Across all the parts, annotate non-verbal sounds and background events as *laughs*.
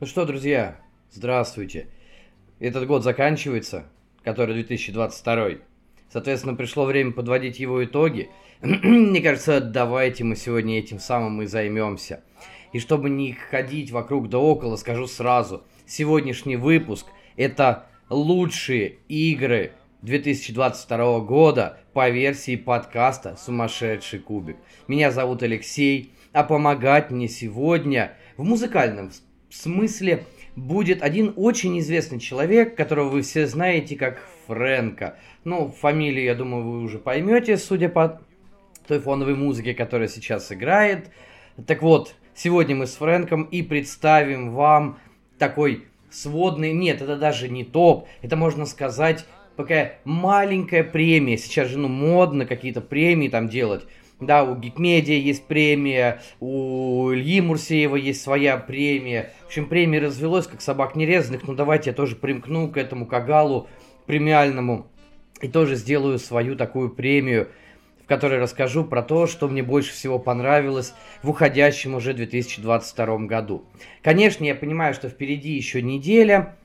Ну что, друзья, здравствуйте. Этот год заканчивается, который 2022. Соответственно, пришло время подводить его итоги. *clears throat* Мне кажется, давайте мы сегодня этим самым и займемся. И чтобы не ходить вокруг да около, скажу сразу. Сегодняшний выпуск – это лучшие игры 2022 года по версии подкаста «Сумасшедший кубик». Меня зовут Алексей, а помогать мне сегодня в музыкальном смысле будет один очень известный человек, которого вы все знаете как Фрэнка. Ну, фамилию, я думаю, вы уже поймете, судя по той фоновой музыке, которая сейчас играет. Так вот, сегодня мы с Фрэнком и представим вам такой сводный, нет, это даже не топ, это можно сказать такая маленькая премия. Сейчас же ну модно какие-то премии там делать. Да, у Гикмедиа есть премия, у Ильи Мурсеева есть своя премия. В общем, премия развелось, как собак нерезанных. Ну, давайте я тоже примкну к этому кагалу премиальному и тоже сделаю свою такую премию, в которой расскажу про то, что мне больше всего понравилось в уходящем уже 2022 году. Конечно, я понимаю, что впереди еще неделя,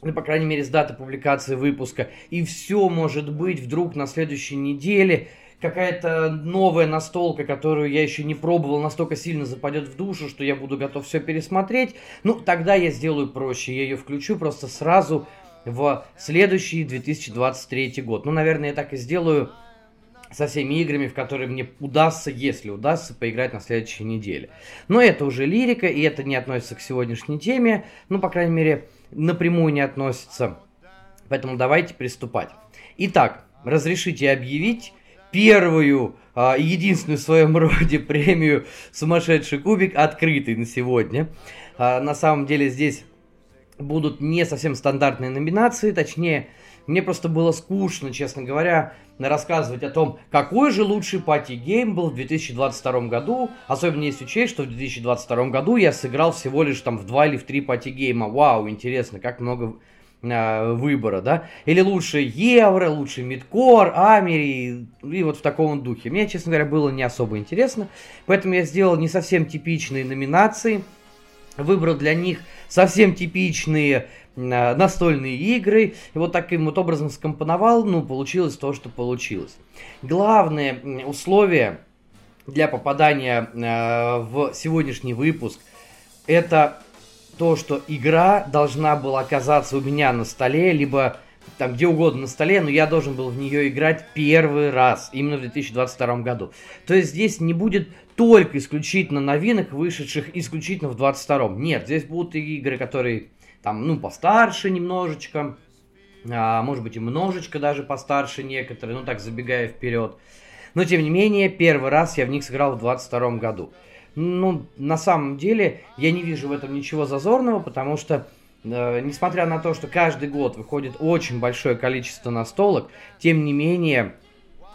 ну, по крайней мере, с даты публикации выпуска, и все может быть вдруг на следующей неделе – какая-то новая настолка, которую я еще не пробовал, настолько сильно западет в душу, что я буду готов все пересмотреть, ну, тогда я сделаю проще. Я ее включу просто сразу в следующий 2023 год. Ну, наверное, я так и сделаю со всеми играми, в которые мне удастся, если удастся, поиграть на следующей неделе. Но это уже лирика, и это не относится к сегодняшней теме, ну, по крайней мере, напрямую не относится. Поэтому давайте приступать. Итак, разрешите объявить первую а, единственную в своем *laughs* роде премию «Сумасшедший кубик», открытый на сегодня. А, на самом деле здесь будут не совсем стандартные номинации, точнее, мне просто было скучно, честно говоря, рассказывать о том, какой же лучший party game был в 2022 году, особенно если учесть, что в 2022 году я сыграл всего лишь там в два или в три party game а. Вау, интересно, как много выбора, да, или лучше евро, лучше midcore, ameri, и вот в таком духе. Мне, честно говоря, было не особо интересно, поэтому я сделал не совсем типичные номинации, выбрал для них совсем типичные э, настольные игры, и вот таким вот образом скомпоновал, ну, получилось то, что получилось. Главное условие для попадания э, в сегодняшний выпуск это то, что игра должна была оказаться у меня на столе, либо там где угодно на столе, но я должен был в нее играть первый раз, именно в 2022 году. То есть здесь не будет только исключительно новинок, вышедших исключительно в 2022. Нет, здесь будут игры, которые там, ну, постарше немножечко, а, может быть, и немножечко даже постарше некоторые, ну, так забегая вперед. Но, тем не менее, первый раз я в них сыграл в 2022 году ну, на самом деле, я не вижу в этом ничего зазорного, потому что, э, несмотря на то, что каждый год выходит очень большое количество настолок, тем не менее,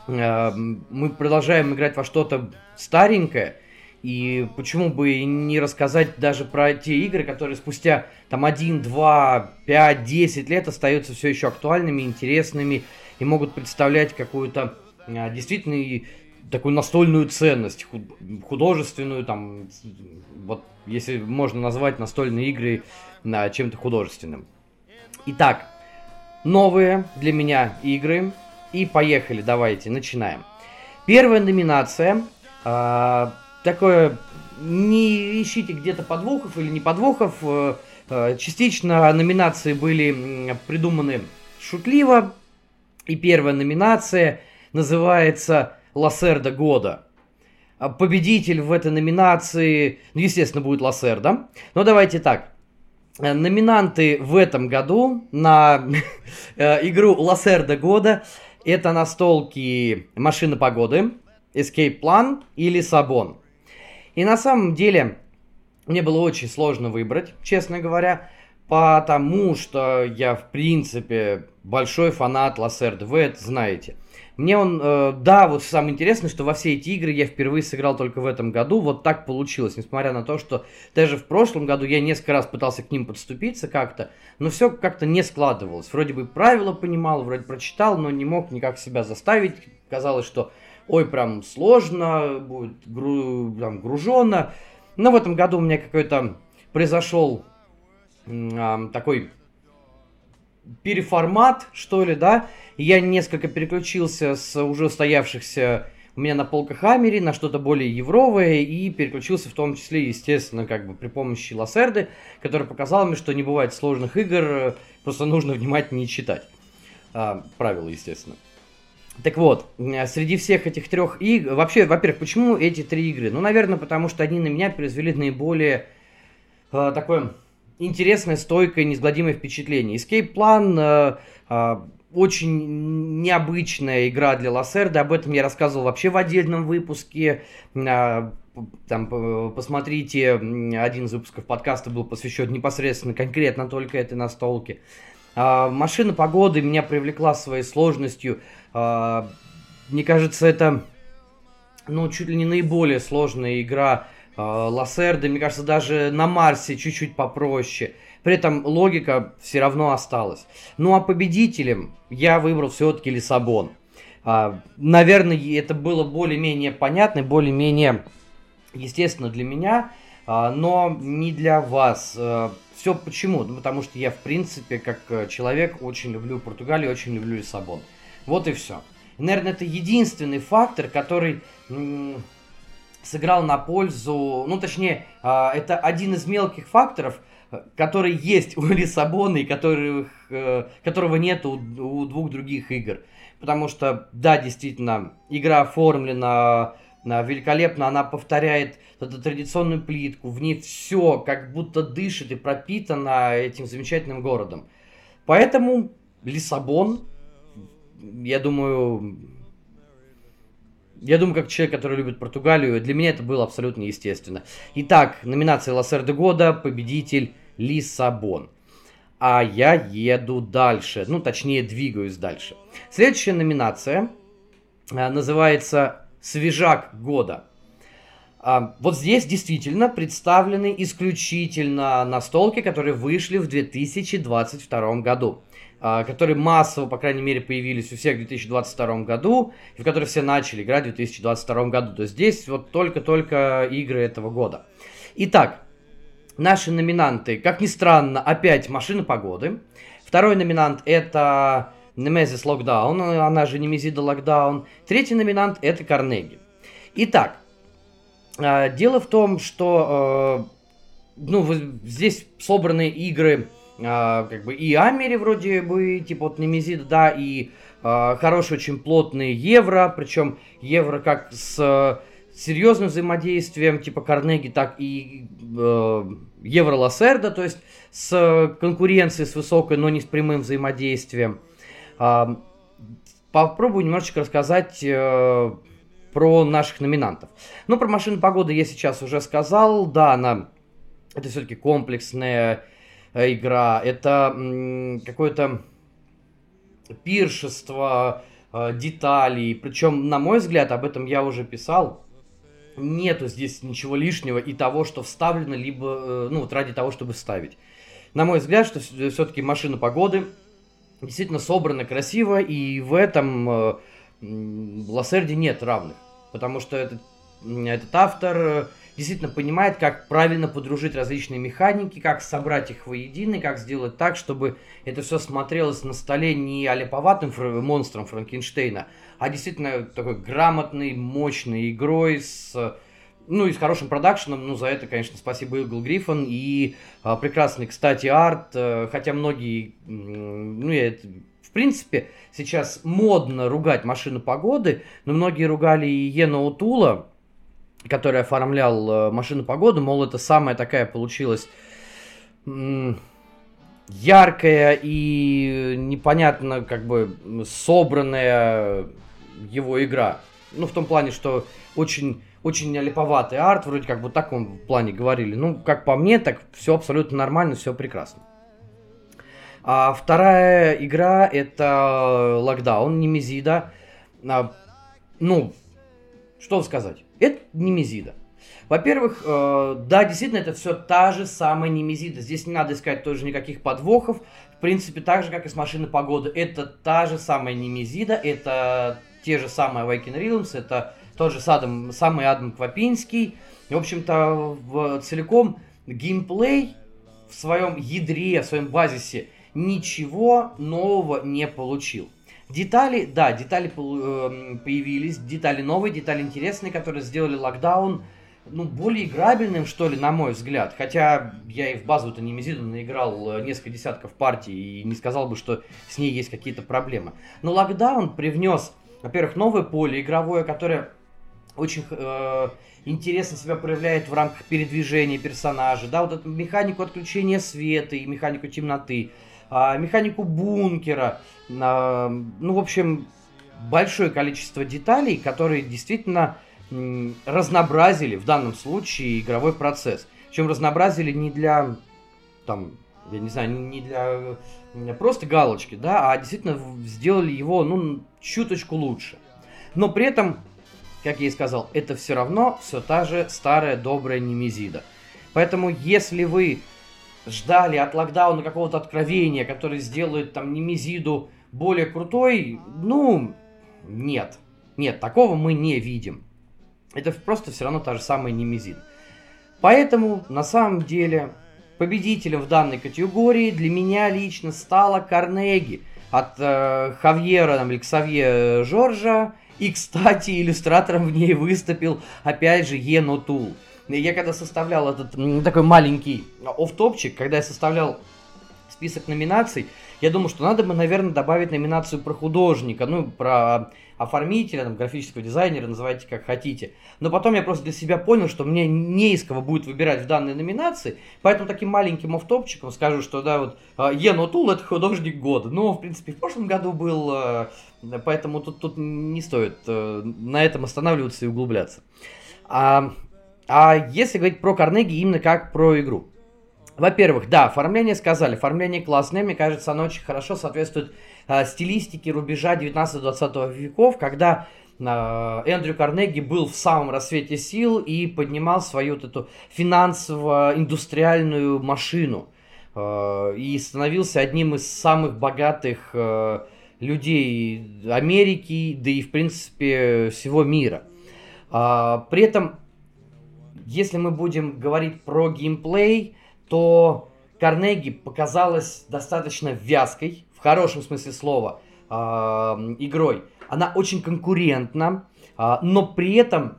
э, мы продолжаем играть во что-то старенькое, и почему бы не рассказать даже про те игры, которые спустя там 1, 2, 5, 10 лет остаются все еще актуальными, интересными и могут представлять какую-то а, действительно такую настольную ценность, художественную, там, вот если можно назвать настольные игры на чем-то художественным. Итак, новые для меня игры. И поехали, давайте, начинаем. Первая номинация. Э, такое, не ищите где-то подвохов или не подвохов. Э, э, частично номинации были придуманы шутливо. И первая номинация называется Лассерда года. А победитель в этой номинации, ну, естественно, будет Лассерда. Но давайте так. Э, номинанты в этом году на *laughs* э, игру Лассерда года это настолки Машина погоды, Escape Plan и Лиссабон. И на самом деле мне было очень сложно выбрать, честно говоря, потому что я, в принципе, большой фанат Лассерда, вы это знаете. Мне он, э, да, вот самое интересное, что во все эти игры я впервые сыграл только в этом году. Вот так получилось, несмотря на то, что даже в прошлом году я несколько раз пытался к ним подступиться как-то, но все как-то не складывалось. Вроде бы правила понимал, вроде прочитал, но не мог никак себя заставить. Казалось, что ой, прям сложно, будет гру, там, гружено. Но в этом году у меня какой-то произошел э, такой переформат, что ли, да. Я несколько переключился с уже устоявшихся у меня на полках Амери на что-то более евровое и переключился в том числе, естественно, как бы при помощи Лассерды, который показал мне, что не бывает сложных игр, просто нужно внимательнее читать. А, правила, естественно. Так вот, среди всех этих трех игр... Вообще, во-первых, почему эти три игры? Ну, наверное, потому что они на меня произвели наиболее э, такое интересное, стойкое, неизгладимое впечатление. Escape Plan э, э, очень необычная игра для Лассерда. Об этом я рассказывал вообще в отдельном выпуске. Э, там, посмотрите, один из выпусков подкаста был посвящен непосредственно, конкретно только этой настолке. Э, машина погоды меня привлекла своей сложностью. Э, мне кажется, это ну, чуть ли не наиболее сложная игра Лассерда. Мне кажется, даже на Марсе чуть-чуть попроще. При этом логика все равно осталась. Ну а победителем я выбрал все-таки Лиссабон. А, наверное, это было более-менее понятно, более-менее естественно для меня, а, но не для вас. А, все почему? Ну, потому что я, в принципе, как э, человек, очень люблю Португалию, очень люблю Лиссабон. Вот и все. Наверное, это единственный фактор, который сыграл на пользу, ну, точнее, это один из мелких факторов, который есть у *laughs* Лиссабона и которых, э, которого нет у, у двух других игр. Потому что, да, действительно, игра оформлена на великолепно, она повторяет эту традиционную плитку, в ней все как будто дышит и пропитано этим замечательным городом. Поэтому Лиссабон, я думаю, я думаю, как человек, который любит Португалию, для меня это было абсолютно естественно. Итак, номинация Лассерде года, победитель Лиссабон. А я еду дальше, ну точнее двигаюсь дальше. Следующая номинация а, называется «Свежак года». А, вот здесь действительно представлены исключительно настолки, которые вышли в 2022 году а, которые массово, по крайней мере, появились у всех в 2022 году, и в которые все начали играть в 2022 году. То есть здесь вот только-только игры этого года. Итак, Наши номинанты, как ни странно, опять «Машина погоды». Второй номинант это Nemesis Lockdown, она же Немезида Lockdown. Третий номинант это Карнеги. Итак, а, дело в том, что а, ну, здесь собраны игры а, как бы и Амери вроде бы, типа вот Немезида, да, и хорошие очень плотные евро, причем евро как с серьезным взаимодействием, типа Карнеги, так и э, Евролассерда, то есть с конкуренцией, с высокой, но не с прямым взаимодействием. Э, попробую немножечко рассказать э, про наших номинантов. Ну, про машину погоды я сейчас уже сказал. Да, она это все-таки комплексная э, игра. Это какое-то пиршество э, деталей. Причем, на мой взгляд, об этом я уже писал нету здесь ничего лишнего и того, что вставлено, либо, э, ну, вот ради того, чтобы вставить. На мой взгляд, что все-таки машина погоды действительно собрана красиво, и в этом э, Лассерде нет равных. Потому что этот, этот автор э, действительно понимает, как правильно подружить различные механики, как собрать их воедино, как сделать так, чтобы это все смотрелось на столе не аляповатым фр- монстром Франкенштейна, а действительно такой грамотной, мощной игрой с ну и с хорошим продакшеном, ну за это, конечно, спасибо Игл Гриффон. И а, прекрасный, кстати, арт, а, хотя многие, ну я это, в принципе, сейчас модно ругать машину погоды, но многие ругали и Ена Утула, который оформлял э, машину погоды, мол, это самая такая получилась яркая и непонятно как бы собранная его игра. Ну, в том плане, что очень, очень липоватый арт, вроде как бы в таком плане говорили. Ну, как по мне, так все абсолютно нормально, все прекрасно. А вторая игра это Локдаун, Немезида. А, ну, что сказать? Это Немезида. Во-первых, э, да, действительно, это все та же самая Немезида. Здесь не надо искать тоже никаких подвохов. В принципе, так же, как и с машины погоды. Это та же самая Немезида, это те же самые Awaken Realms, это тот же Садом, самый Адам Квапинский. В общем-то, в, целиком геймплей в своем ядре, в своем базисе ничего нового не получил. Детали, да, детали э, появились, детали новые, детали интересные, которые сделали локдаун ну, более играбельным, что ли, на мой взгляд. Хотя я и в базовую-то Немезиду наиграл э, несколько десятков партий и не сказал бы, что с ней есть какие-то проблемы. Но локдаун привнес, во-первых, новое поле игровое, которое очень э, интересно себя проявляет в рамках передвижения персонажа. Да, вот эту механику отключения света и механику темноты, механику бункера. Ну, в общем, большое количество деталей, которые действительно разнообразили в данном случае игровой процесс. Причем разнообразили не для, там, я не знаю, не для просто галочки, да, а действительно сделали его, ну, чуточку лучше. Но при этом, как я и сказал, это все равно все та же старая добрая Немезида. Поэтому, если вы ждали от локдауна какого-то откровения, которое сделает там Немезиду более крутой, ну, нет. Нет, такого мы не видим это просто все равно та же самая немезин. Поэтому, на самом деле, победителем в данной категории для меня лично стала Карнеги от э, Хавьера там, или Ксавье Жоржа. И, кстати, иллюстратором в ней выступил, опять же, Ено Тул. Я когда составлял этот такой маленький офтопчик, когда я составлял список номинаций, я думал, что надо бы, наверное, добавить номинацию про художника, ну, про оформителя, там, графического дизайнера, называйте как хотите. Но потом я просто для себя понял, что мне не из кого будет выбирать в данной номинации, поэтому таким маленьким офтопчиком скажу, что да, вот Ено Тул это художник года. Ну, в принципе, в прошлом году был, э, поэтому тут, тут не стоит э, на этом останавливаться и углубляться. А, а если говорить про Карнеги именно как про игру, во-первых, да, оформление сказали, оформление классное, мне кажется, оно очень хорошо соответствует э, стилистике рубежа 19-20 веков, когда э, Эндрю Карнеги был в самом рассвете сил и поднимал свою вот эту финансово-индустриальную машину э, и становился одним из самых богатых людей Америки, да и в принципе всего мира. При этом, если мы будем говорить про геймплей, то Карнеги показалась достаточно вязкой, в хорошем смысле слова, э, игрой. Она очень конкурентна, э, но при этом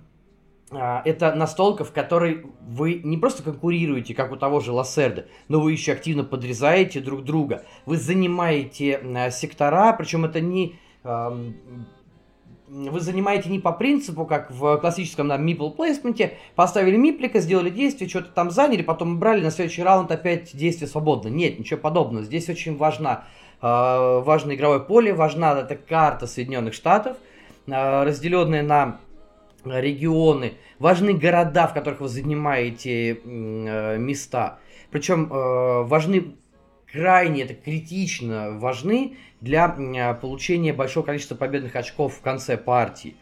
э, это настолка, в которой вы не просто конкурируете, как у того же Лассерда, но вы еще активно подрезаете друг друга. Вы занимаете сектора, причем это не вы занимаете не по принципу, как в классическом да, meeple плейсменте, поставили миплика, сделали действие, что-то там заняли, потом убрали, на следующий раунд опять действие свободно. Нет, ничего подобного. Здесь очень важна, э, важно игровое поле, важна эта карта Соединенных Штатов, э, разделенная на регионы, важны города, в которых вы занимаете э, места. Причем э, важны крайне, это критично важны для а, получения большого количества победных очков в конце партии.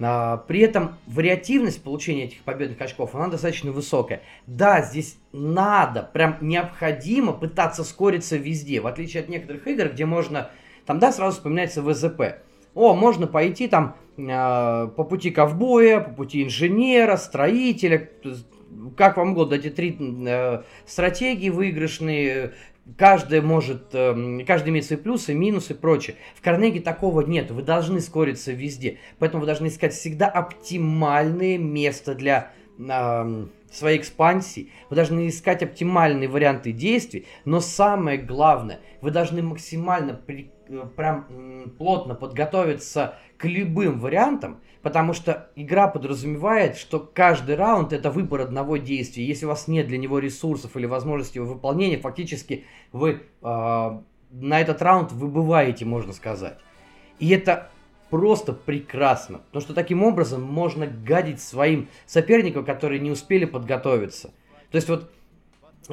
А, при этом вариативность получения этих победных очков, она достаточно высокая. Да, здесь надо, прям необходимо пытаться скориться везде, в отличие от некоторых игр, где можно, там, да, сразу вспоминается ВЗП. О, можно пойти там э, по пути ковбоя, по пути инженера, строителя, как вам угодно, эти три э, стратегии выигрышные, Каждый может, эм, каждый имеет свои плюсы, минусы и прочее. В Карнеге такого нет, вы должны скориться везде. Поэтому вы должны искать всегда оптимальное место для э, своей экспансии. Вы должны искать оптимальные варианты действий. Но самое главное, вы должны максимально при, прям плотно подготовиться к любым вариантам, потому что игра подразумевает, что каждый раунд это выбор одного действия. Если у вас нет для него ресурсов или возможности его выполнения, фактически вы э, на этот раунд выбываете, можно сказать. И это просто прекрасно, потому что таким образом можно гадить своим соперникам, которые не успели подготовиться. То есть вот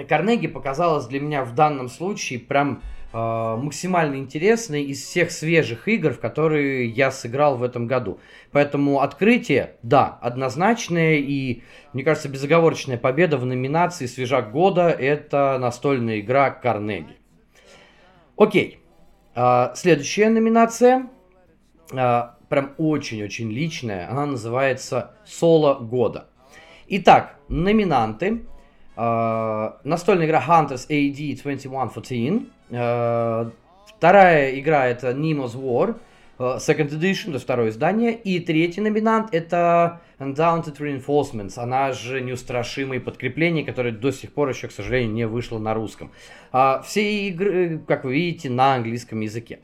Карнеги показалось для меня в данном случае прям э, максимально интересной из всех свежих игр, в которые я сыграл в этом году. Поэтому открытие, да, однозначное и, мне кажется, безоговорочная победа в номинации «Свежак года» — это настольная игра Карнеги. Окей. Э, следующая номинация, э, прям очень-очень личная, она называется «Соло года». Итак, номинанты э, настольная игра Hunters AD 2114. Э, вторая игра это Nemo's War, э, Second Edition, это второе издание. И третий номинант это Undaunted Reinforcements, она же неустрашимые подкрепления, которые до сих пор еще, к сожалению, не вышло на русском. А, все игры, как вы видите, на английском языке.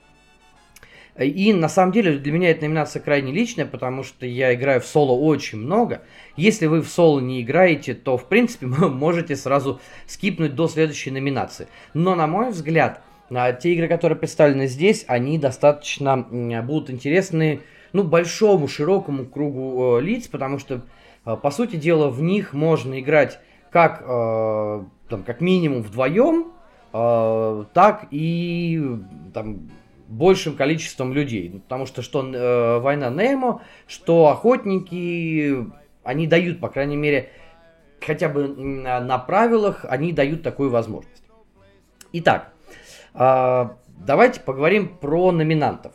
И на самом деле для меня эта номинация крайне личная, потому что я играю в соло очень много. Если вы в соло не играете, то в принципе *laughs* вы можете сразу скипнуть до следующей номинации. Но на мой взгляд, а, те игры, которые представлены здесь, они достаточно будут интересны ну, большому, широкому кругу э, лиц, потому что, э, по сути дела, в них можно играть как, э, там, как минимум вдвоем, э, так и там, большим количеством людей. Ну, потому что что э, война Немо, что охотники, они дают, по крайней мере, хотя бы на, на правилах, они дают такую возможность. Итак, э, давайте поговорим про номинантов.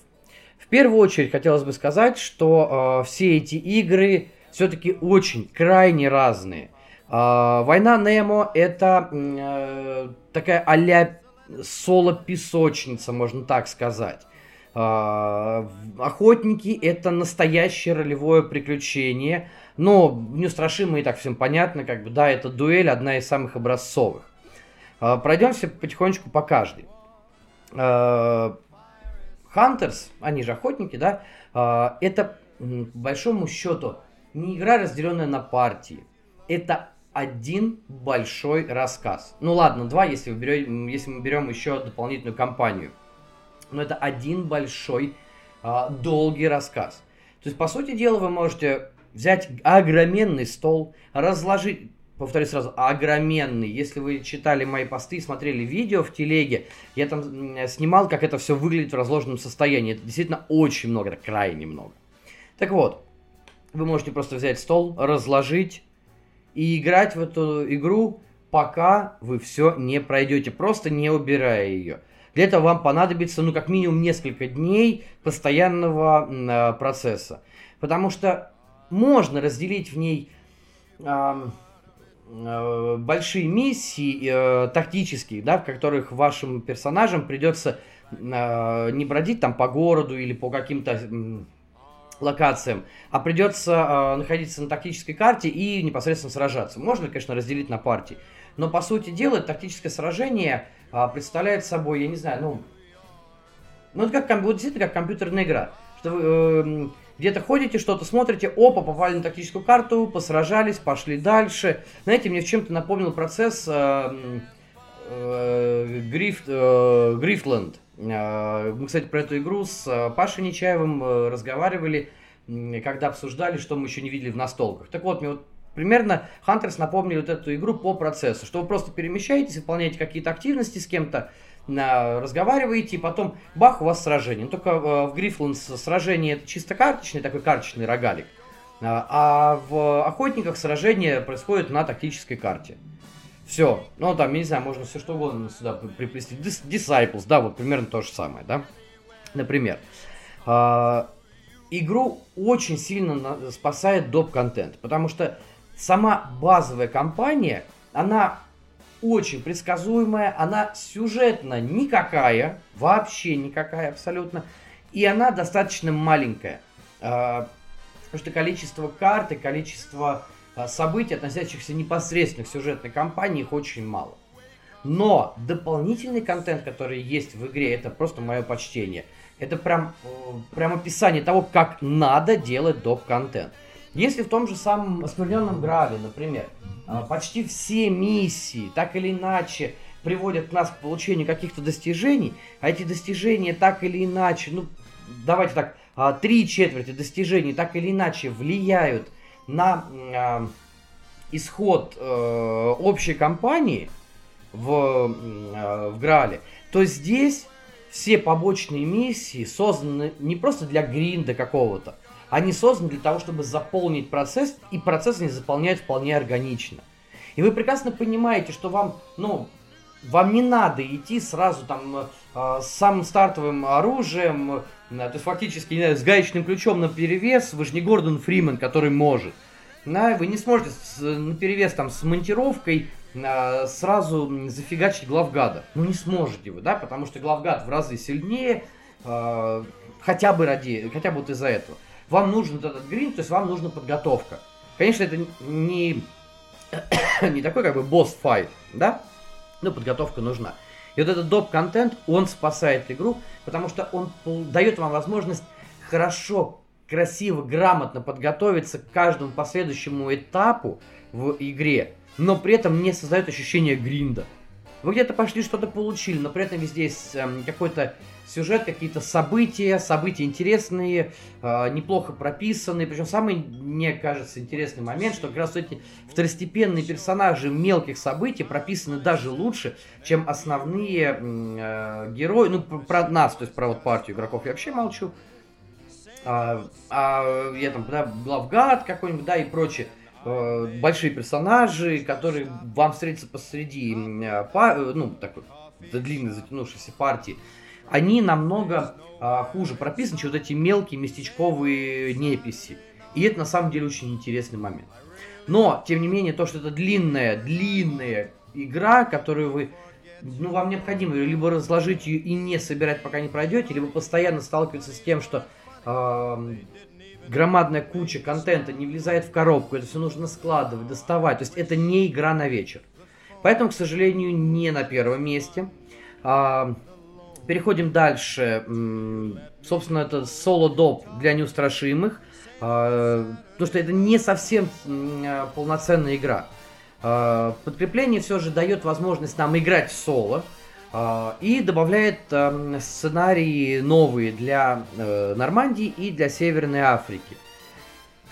В первую очередь хотелось бы сказать, что э, все эти игры все-таки очень крайне разные. Э, Война Немо это э, такая а соло-песочница, можно так сказать. А, охотники это настоящее ролевое приключение. Но неустрашимые и так всем понятно, как бы, да, это дуэль, одна из самых образцовых. А, пройдемся потихонечку по каждой. Хантерс, они же охотники, да, а, это, по большому счету, не игра, разделенная на партии. Это один большой рассказ. Ну ладно, два, если, вы берем, если мы берем еще дополнительную кампанию. Но это один большой э, долгий рассказ. То есть, по сути дела, вы можете взять огроменный стол, разложить, повторюсь сразу, огроменный. Если вы читали мои посты смотрели видео в телеге, я там снимал, как это все выглядит в разложенном состоянии. Это действительно очень много, это крайне много. Так вот, вы можете просто взять стол, разложить, и играть в эту игру, пока вы все не пройдете, просто не убирая ее. Для этого вам понадобится, ну, как минимум несколько дней постоянного э, процесса. Потому что можно разделить в ней э, э, большие миссии э, тактические, да, в которых вашим персонажам придется э, не бродить там по городу или по каким-то локациям, а придется э, находиться на тактической карте и непосредственно сражаться. Можно, конечно, разделить на партии, но по сути дела тактическое сражение э, представляет собой, я не знаю, ну, ну это как, вот действительно как компьютерная игра, что вы э, где-то ходите, что-то смотрите, опа, попали на тактическую карту, посражались, пошли дальше. Знаете, мне чем-то напомнил процесс э, э, Грифт, э, Грифтленд. А, мы, кстати, про эту игру с а, Пашей Нечаевым э, разговаривали, когда обсуждали, что мы еще не видели в настолках. Так вот, мне вот примерно Хантерс напомнили вот эту игру по процессу, что вы просто перемещаетесь, выполняете какие-то активности с кем-то, разговариваете, и потом бах, у вас сражение. Но только э, в Грифландс сражение это чисто карточный, такой карточный рогалик. А в Охотниках сражение происходит на тактической карте. Все. Ну, там, я не знаю, можно все что угодно сюда приплести. Disciples, да, вот примерно то же самое, да. Например. Э, игру очень сильно спасает доп-контент, потому что сама базовая кампания, она очень предсказуемая, она сюжетно никакая, вообще никакая абсолютно, и она достаточно маленькая. Э, потому что количество карт и количество а, событий, относящихся непосредственно к сюжетной кампании, их очень мало. Но дополнительный контент, который есть в игре, это просто мое почтение. Это прям, э, прям описание того, как надо делать доп-контент. Если в том же самом оскверненном Граве, например, а, почти все миссии, так или иначе, приводят нас к получению каких-то достижений, а эти достижения так или иначе, ну, давайте так, а, три четверти достижений так или иначе влияют на э, исход э, общей кампании в, э, в Грале, то здесь все побочные миссии созданы не просто для гринда какого-то, они созданы для того, чтобы заполнить процесс, и процесс они заполняют вполне органично. И вы прекрасно понимаете, что вам, ну, вам не надо идти сразу там э, с самым стартовым оружием, то есть фактически, знаю, с гаечным ключом на перевес, вы же не Гордон Фриман, который может. Да, вы не сможете на перевес там с монтировкой э, сразу зафигачить главгада. Ну не сможете вы, да, потому что главгад в разы сильнее, э, хотя бы ради, хотя бы вот из-за этого. Вам нужен этот грин, то есть вам нужна подготовка. Конечно, это не, *coughs* не такой как бы босс-файт, да, но подготовка нужна. И вот этот доп-контент, он спасает игру, потому что он дает вам возможность хорошо, красиво, грамотно подготовиться к каждому последующему этапу в игре, но при этом не создает ощущение гринда. Вы где-то пошли, что-то получили, но при этом везде есть э, какой-то сюжет, какие-то события, события интересные, э, неплохо прописанные. Причем самый, мне кажется, интересный момент, что как раз эти второстепенные персонажи мелких событий прописаны даже лучше, чем основные э, герои. Ну, про нас, то есть про вот партию игроков я вообще молчу. А, а я там, да, главгад какой-нибудь, да, и прочее. Э, большие персонажи, которые вам встретятся посреди, э, э, ну, такой длинной затянувшейся партии, они намного а, хуже прописаны, чем вот эти мелкие местечковые неписи. И это на самом деле очень интересный момент. Но, тем не менее, то, что это длинная, длинная игра, которую вы ну, вам необходимо либо разложить ее и не собирать, пока не пройдете, либо постоянно сталкиваться с тем, что э, громадная куча контента не влезает в коробку, это все нужно складывать, доставать. То есть это не игра на вечер. Поэтому, к сожалению, не на первом месте. А, переходим дальше. Собственно, это соло-доп для неустрашимых. А, потому что это не совсем полноценная игра. А, подкрепление все же дает возможность нам играть соло. А, и добавляет сценарии новые для э, Нормандии и для Северной Африки.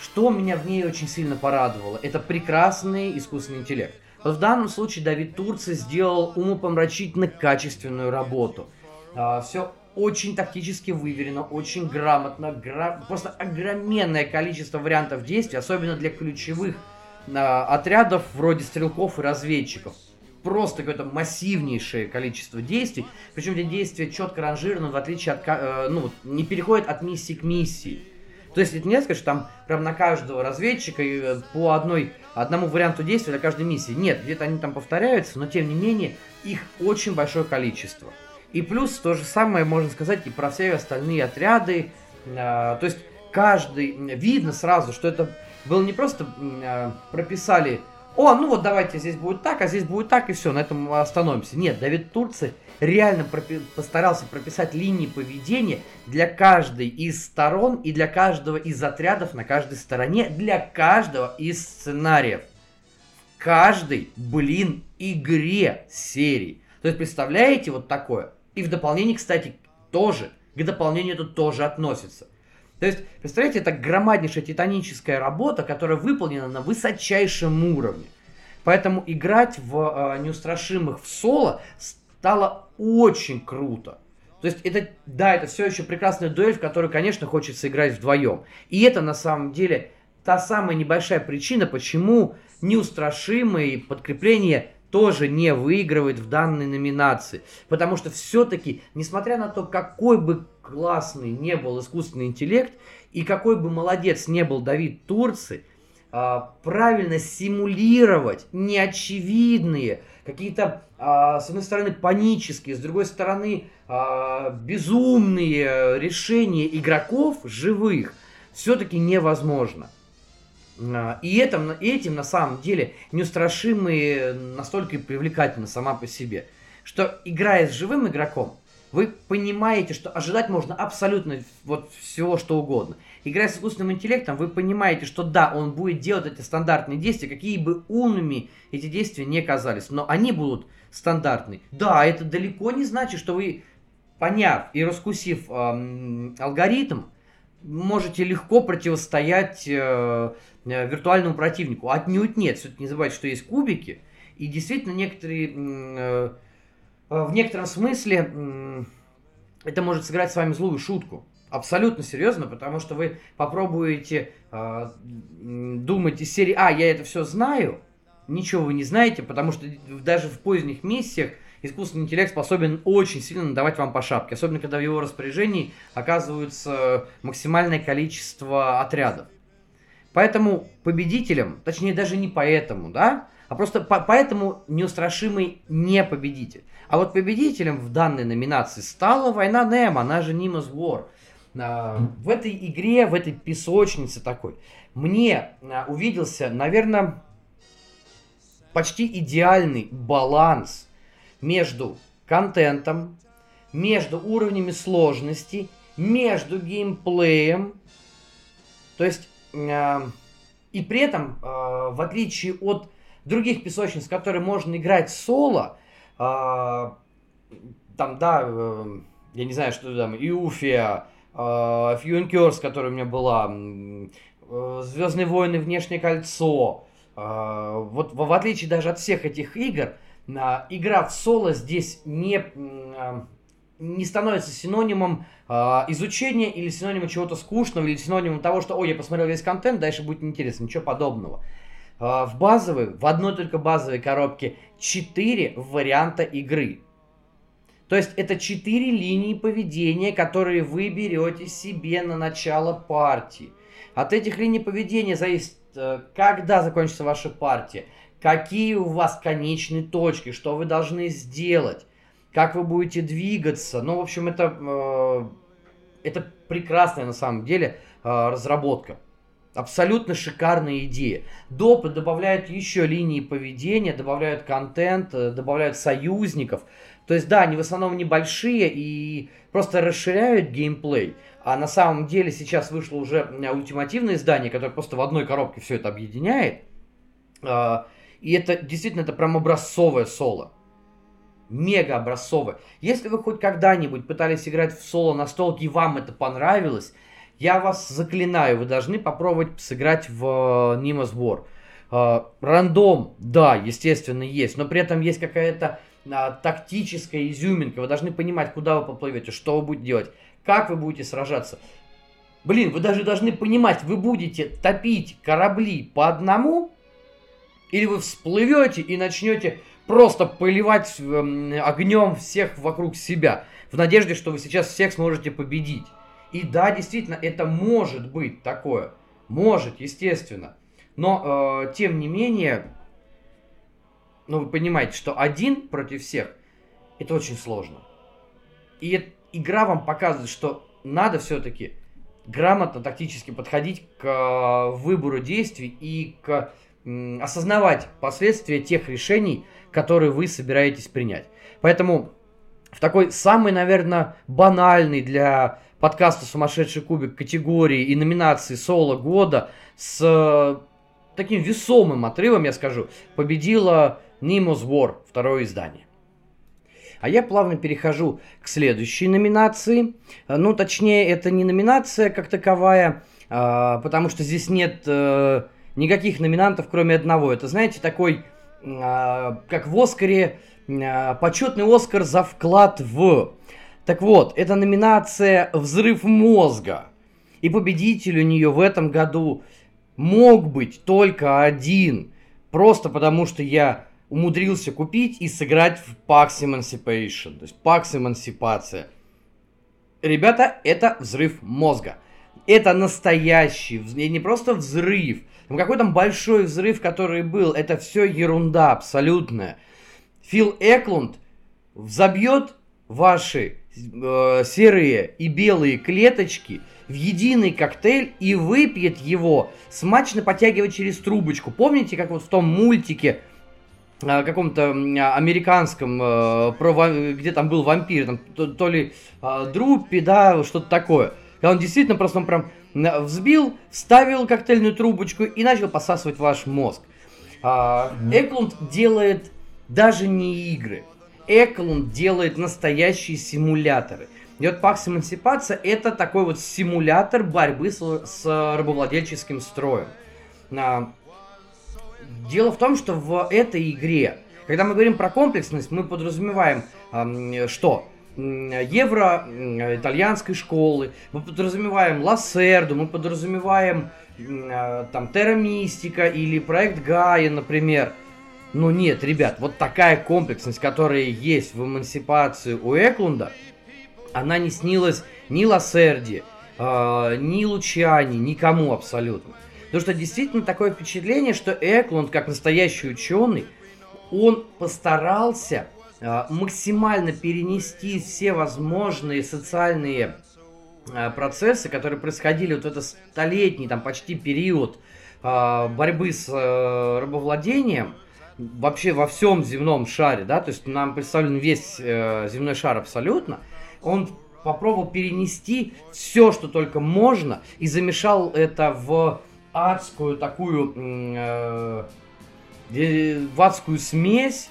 Что меня в ней очень сильно порадовало, это прекрасный искусственный интеллект. В данном случае Давид Турци сделал умопомрачительно качественную работу. А, Все очень тактически выверено, очень грамотно, гра... просто огроменное количество вариантов действий, особенно для ключевых а, отрядов вроде стрелков и разведчиков просто какое-то массивнейшее количество действий. Причем эти действия четко ранжированы, в отличие от... Э, ну, не переходят от миссии к миссии. То есть это не сказать, там прям на каждого разведчика э, по одной, одному варианту действия для каждой миссии. Нет, где-то они там повторяются, но тем не менее их очень большое количество. И плюс то же самое можно сказать и про все остальные отряды. Э, то есть каждый... Видно сразу, что это было не просто э, прописали о, ну вот давайте здесь будет так, а здесь будет так, и все, на этом остановимся. Нет, Давид Турци реально пропи- постарался прописать линии поведения для каждой из сторон и для каждого из отрядов на каждой стороне, для каждого из сценариев. В каждой, блин, игре серии. То есть, представляете, вот такое. И в дополнение, кстати, тоже. К дополнению это тоже относится. То есть, представляете, это громаднейшая титаническая работа, которая выполнена на высочайшем уровне. Поэтому играть в э, неустрашимых в соло стало очень круто. То есть это, да, это все еще прекрасная дуэль, в которую, конечно, хочется играть вдвоем. И это на самом деле та самая небольшая причина, почему неустрашимые подкрепления тоже не выигрывает в данной номинации. Потому что все-таки, несмотря на то, какой бы классный не был искусственный интеллект, и какой бы молодец не был Давид Турци, а, правильно симулировать неочевидные, какие-то, а, с одной стороны, панические, с другой стороны, а, безумные решения игроков живых все-таки невозможно. И этим, этим на самом деле неустрашимые настолько и привлекательны сама по себе, что играя с живым игроком, вы понимаете, что ожидать можно абсолютно вот всего, что угодно. Играя с искусственным интеллектом, вы понимаете, что да, он будет делать эти стандартные действия, какие бы умными эти действия не казались, но они будут стандартные. Да, это далеко не значит, что вы, поняв и раскусив эм, алгоритм, можете легко противостоять э, виртуальному противнику. Отнюдь нет. Все-таки не забывайте, что есть кубики. И действительно некоторые... Э, Э, в некотором смысле это может сыграть с вами злую шутку. Абсолютно серьезно, потому что вы попробуете э, думать из серии «А, я это все знаю», ничего вы не знаете, потому что даже в поздних миссиях искусственный интеллект способен очень сильно надавать вам по шапке, особенно когда в его распоряжении оказывается максимальное количество отрядов. Поэтому победителем, точнее даже не поэтому, да, А просто по поэтому неустрашимый не победитель. А вот победителем в данной номинации стала война Нем, она же Nimbus War. А, в этой игре, в этой песочнице такой, мне а, увиделся, наверное, почти идеальный баланс между контентом, между уровнями сложности, между геймплеем. То есть, и при этом, э, в отличие от других песочниц, которые можно играть соло, э, там, да, э, я не знаю, что там, Иуфия, э, Фьюнкерс, которая у меня была, э, Звездные войны, Внешнее кольцо, э, вот в, отличие даже от всех этих игр, э, игра в соло здесь не... Не становится синонимом э, изучения или синонимом чего-то скучного, или синонимом того, что, ой, я посмотрел весь контент, дальше будет неинтересно. Ничего подобного. Э, в базовой, в одной только базовой коробке 4 варианта игры. То есть это 4 линии поведения, которые вы берете себе на начало партии. От этих линий поведения зависит, э, когда закончится ваша партия, какие у вас конечные точки, что вы должны сделать как вы будете двигаться. Ну, в общем, это, э, это прекрасная на самом деле э, разработка. Абсолютно шикарная идея. Допы добавляют еще линии поведения, добавляют контент, э, добавляют союзников. То есть, да, они в основном небольшие и просто расширяют геймплей. А на самом деле сейчас вышло уже ультимативное издание, которое просто в одной коробке все это объединяет. И это действительно это прям образцовое соло мега образцовый. Если вы хоть когда-нибудь пытались играть в соло настолке и вам это понравилось, я вас заклинаю, вы должны попробовать сыграть в uh, Nimbus War. Uh, рандом, да, естественно, есть, но при этом есть какая-то uh, тактическая изюминка. Вы должны понимать, куда вы поплывете, что вы будете делать, как вы будете сражаться. Блин, вы даже должны понимать, вы будете топить корабли по одному, или вы всплывете и начнете просто поливать эм, огнем всех вокруг себя, в надежде, что вы сейчас всех сможете победить. И да, действительно, это может быть такое. Может, естественно. Но, э, тем не менее, ну, вы понимаете, что один против всех, это очень сложно. И игра вам показывает, что надо все-таки грамотно, тактически подходить к э, выбору действий и к осознавать последствия тех решений, который вы собираетесь принять. Поэтому в такой самый, наверное, банальный для подкаста «Сумасшедший кубик» категории и номинации соло года с э, таким весомым отрывом, я скажу, победила Nemo's War, второе издание. А я плавно перехожу к следующей номинации. Ну, точнее, это не номинация как таковая, а, потому что здесь нет э, никаких номинантов, кроме одного. Это, знаете, такой как в Оскаре, а, почетный Оскар за вклад в. Так вот, это номинация «Взрыв мозга». И победитель у нее в этом году мог быть только один. Просто потому, что я умудрился купить и сыграть в PAX Emancipation. То есть PAX Эмансипация. Ребята, это взрыв мозга. Это настоящий, не просто взрыв, ну какой там большой взрыв, который был, это все ерунда абсолютная. Фил Эклунд взобьет ваши э, серые и белые клеточки в единый коктейль и выпьет его, смачно потягивая через трубочку. Помните, как вот в том мультике, э, каком-то американском, э, про, где там был вампир, там, то, то ли э, Друппи, да, что-то такое. Когда он действительно просто он прям взбил, вставил коктейльную трубочку и начал посасывать ваш мозг. А, Эклунд делает даже не игры. Эклунд делает настоящие симуляторы. И вот Пакс Эмансипация это такой вот симулятор борьбы с, с рабовладельческим строем. А, дело в том, что в этой игре, когда мы говорим про комплексность, мы подразумеваем, что евро итальянской школы, мы подразумеваем Лассерду, мы подразумеваем э, там Терра Мистика или проект Гая, например. Но нет, ребят, вот такая комплексность, которая есть в эмансипации у Эклунда, она не снилась ни Лассерди, э, ни Лучани, никому абсолютно. Потому что действительно такое впечатление, что Эклунд, как настоящий ученый, он постарался максимально перенести все возможные социальные э, процессы, которые происходили вот в этот столетний, там почти период э, борьбы с э, рабовладением, вообще во всем земном шаре, да, то есть нам представлен весь э, земной шар абсолютно, он попробовал перенести все, что только можно, и замешал это в адскую такую, э, в адскую смесь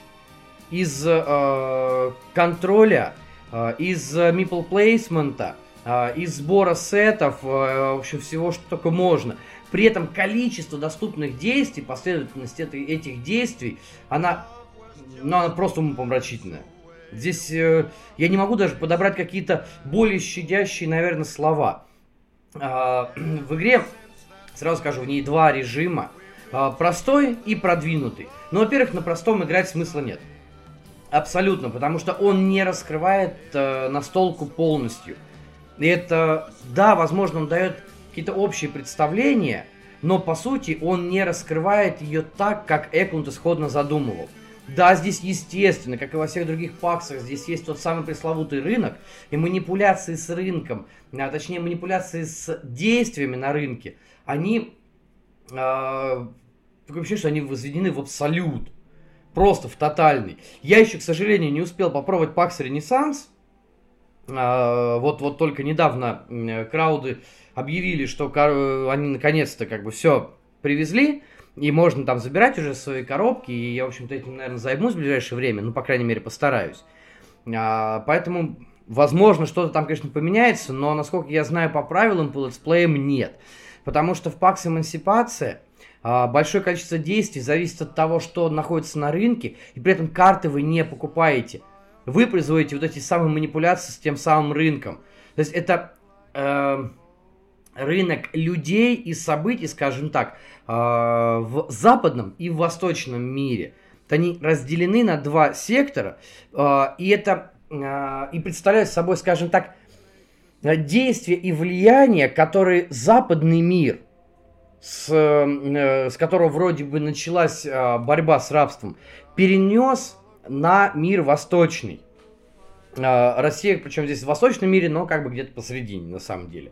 из э, контроля, э, из мипл плейсмента, э, из сбора сетов, э, в общем, всего, что только можно. При этом количество доступных действий, последовательность этих действий, она, ну, она просто умопомрачительная. Здесь э, я не могу даже подобрать какие-то более щадящие, наверное, слова. Э, *clears throat* в игре, сразу скажу, в ней два режима. Э, простой и продвинутый. Но, во-первых, на простом играть смысла нет. Абсолютно, потому что он не раскрывает э, настолку полностью. И это, да, возможно, он дает какие-то общие представления, но по сути он не раскрывает ее так, как Эклунд исходно задумывал. Да, здесь естественно, как и во всех других паксах, здесь есть тот самый пресловутый рынок, и манипуляции с рынком, а точнее манипуляции с действиями на рынке, они, э, такое ощущение, что они возведены в абсолют, просто в тотальный. Я еще, к сожалению, не успел попробовать пакс Ренессанс, э, вот, вот только недавно крауды объявили, что они наконец-то как бы все привезли, и можно там забирать уже свои коробки, и я, в общем-то, этим, наверное, займусь в ближайшее время, ну, по крайней мере, постараюсь. А, поэтому, возможно, что-то там, конечно, поменяется, но, насколько я знаю по правилам, по летсплеям нет. Потому что в пакс Эмансипация а, большое количество действий зависит от того, что находится на рынке, и при этом карты вы не покупаете. Вы производите вот эти самые манипуляции с тем самым рынком. То есть это... Э, рынок людей и событий, скажем так, а, в западном и в восточном мире. Они разделены на два сектора, а, и это а, и представляют собой, скажем так, действия и влияние, которые западный мир, с, э, с которого вроде бы началась борьба с рабством, перенес на мир восточный. Россия, причем здесь в восточном мире, но как бы где-то посередине на самом деле.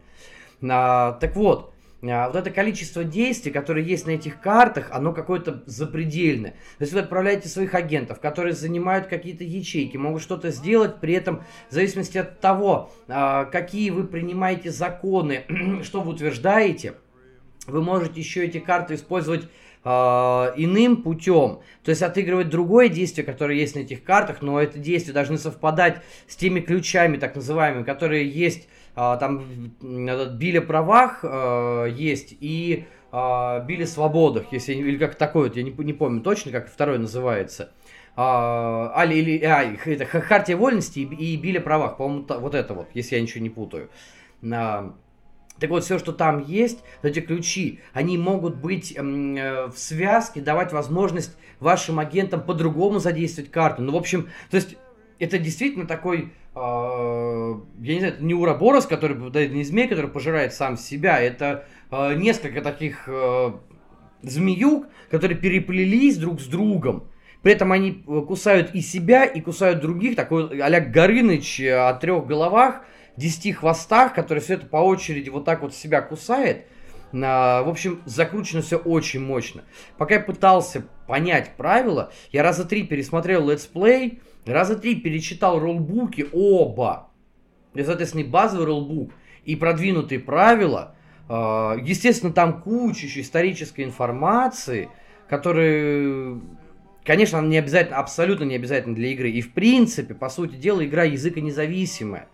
А, так вот, а, вот это количество действий, которые есть на этих картах, оно какое-то запредельное. То есть вы отправляете своих агентов, которые занимают какие-то ячейки, могут что-то сделать, при этом в зависимости от того, а, какие вы принимаете законы, *clears throat* что вы утверждаете, вы можете еще эти карты использовать э, иным путем, то есть отыгрывать другое действие, которое есть на этих картах, но это действие должны совпадать с теми ключами, так называемыми, которые есть а, там Билли правах э, есть и э, Билли свободах, если или как такой вот, я не, не помню точно, как второй называется. А, или, а, это Хартия вольности и, и Билли правах, по-моему, вот это вот, если я ничего не путаю. Так вот, все, что там есть, эти ключи, они могут быть э, в связке, давать возможность вашим агентам по-другому задействовать карту. Ну, в общем, то есть это действительно такой а, я не знаю, это не Уроборос, который, да, не змей, который пожирает сам себя, это э, несколько таких э, змеюк, которые переплелись друг с другом. При этом они э, кусают и себя, и кусают других, такой а Горыныч о трех головах, десяти хвостах, который все это по очереди вот так вот себя кусает. В общем, закручено все очень мощно. Пока я пытался понять правила, я раза три пересмотрел let's play, раза три перечитал rulebook и оба. И, соответственно, базовый роллбук, и продвинутые правила. А, естественно, там куча еще исторической информации, которые, конечно, не обязательно, абсолютно не обязательно для игры. И, в принципе, по сути дела, игра языка независимая.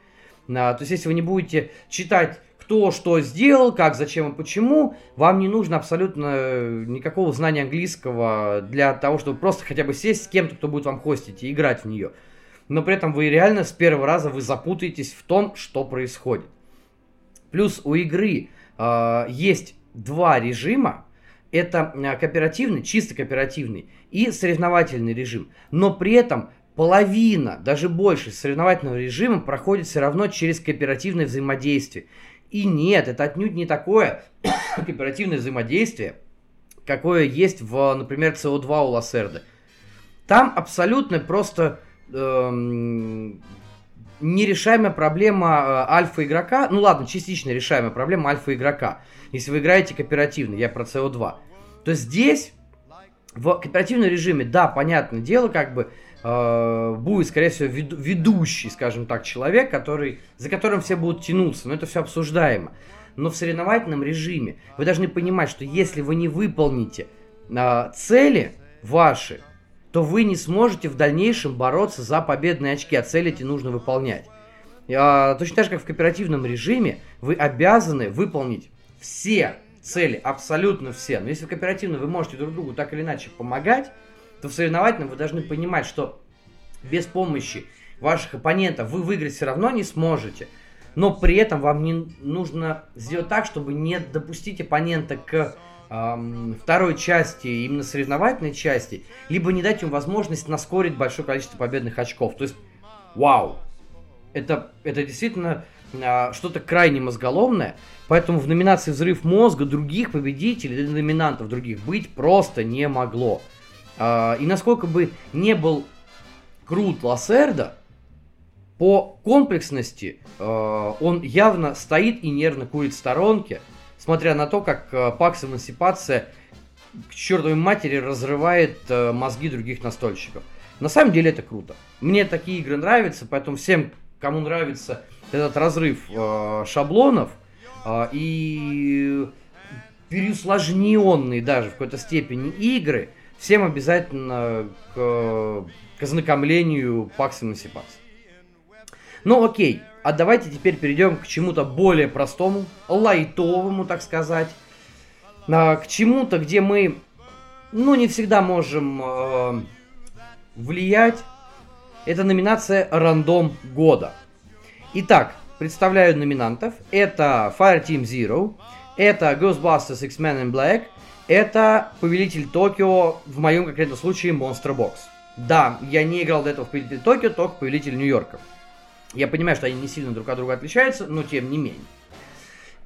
То есть, если вы не будете читать кто что сделал, как, зачем и почему, вам не нужно абсолютно никакого знания английского для того, чтобы просто хотя бы сесть с кем-то, кто будет вам хостить и играть в нее. Но при этом вы реально с первого раза вы запутаетесь в том, что происходит. Плюс у игры э, есть два режима. Это э, кооперативный, чисто кооперативный и соревновательный режим. Но при этом половина, даже больше соревновательного режима проходит все равно через кооперативное взаимодействие. И нет, это отнюдь не такое *coughs* кооперативное взаимодействие, какое есть в, например, CO2 у Лассерды. Там абсолютно просто эм, нерешаемая проблема э, альфа-игрока, ну ладно, частично решаемая проблема альфа-игрока, если вы играете кооперативно, я про CO2, то здесь в кооперативном режиме, да, понятное дело, как бы э, будет, скорее всего, веду, ведущий, скажем так, человек, который, за которым все будут тянуться, но это все обсуждаемо. Но в соревновательном режиме вы должны понимать, что если вы не выполните э, цели ваши, то вы не сможете в дальнейшем бороться за победные очки, а цели эти нужно выполнять. А, точно так же, как в кооперативном режиме, вы обязаны выполнить все цели, абсолютно все. Но если в кооперативном вы можете друг другу так или иначе помогать, то в соревновательном вы должны понимать, что без помощи ваших оппонентов вы выиграть все равно не сможете. Но при этом вам не нужно сделать так, чтобы не допустить оппонента к эм, второй части, именно соревновательной части, либо не дать ему возможность наскорить большое количество победных очков. То есть, вау, это, это действительно э, что-то крайне мозголомное, поэтому в номинации «Взрыв мозга» других победителей номинантов других быть просто не могло. Э, и насколько бы не был крут Лассерда, по комплексности э, он явно стоит и нервно курит в сторонке – смотря на то, как э, Пакс Эмансипация к чертовой матери разрывает мозги других настольщиков. На самом деле это круто. Мне такие игры нравятся, поэтому всем, кому нравится этот разрыв шаблонов и переусложненные даже в какой-то степени игры, всем обязательно к, к ознакомлению Пакс Эмансипации. Ну окей, а давайте теперь перейдем к чему-то более простому, лайтовому, так сказать. А, к чему-то, где мы, ну, не всегда можем э, влиять. Это номинация «Рандом года». Итак, представляю номинантов. Это Fireteam Zero, это Ghostbusters X-Men in Black, это Повелитель Токио, в моем конкретном случае Monster Box. Да, я не играл до этого в Повелитель Токио, только в Повелитель Нью-Йорка. Я понимаю, что они не сильно друг от друга отличаются, но тем не менее.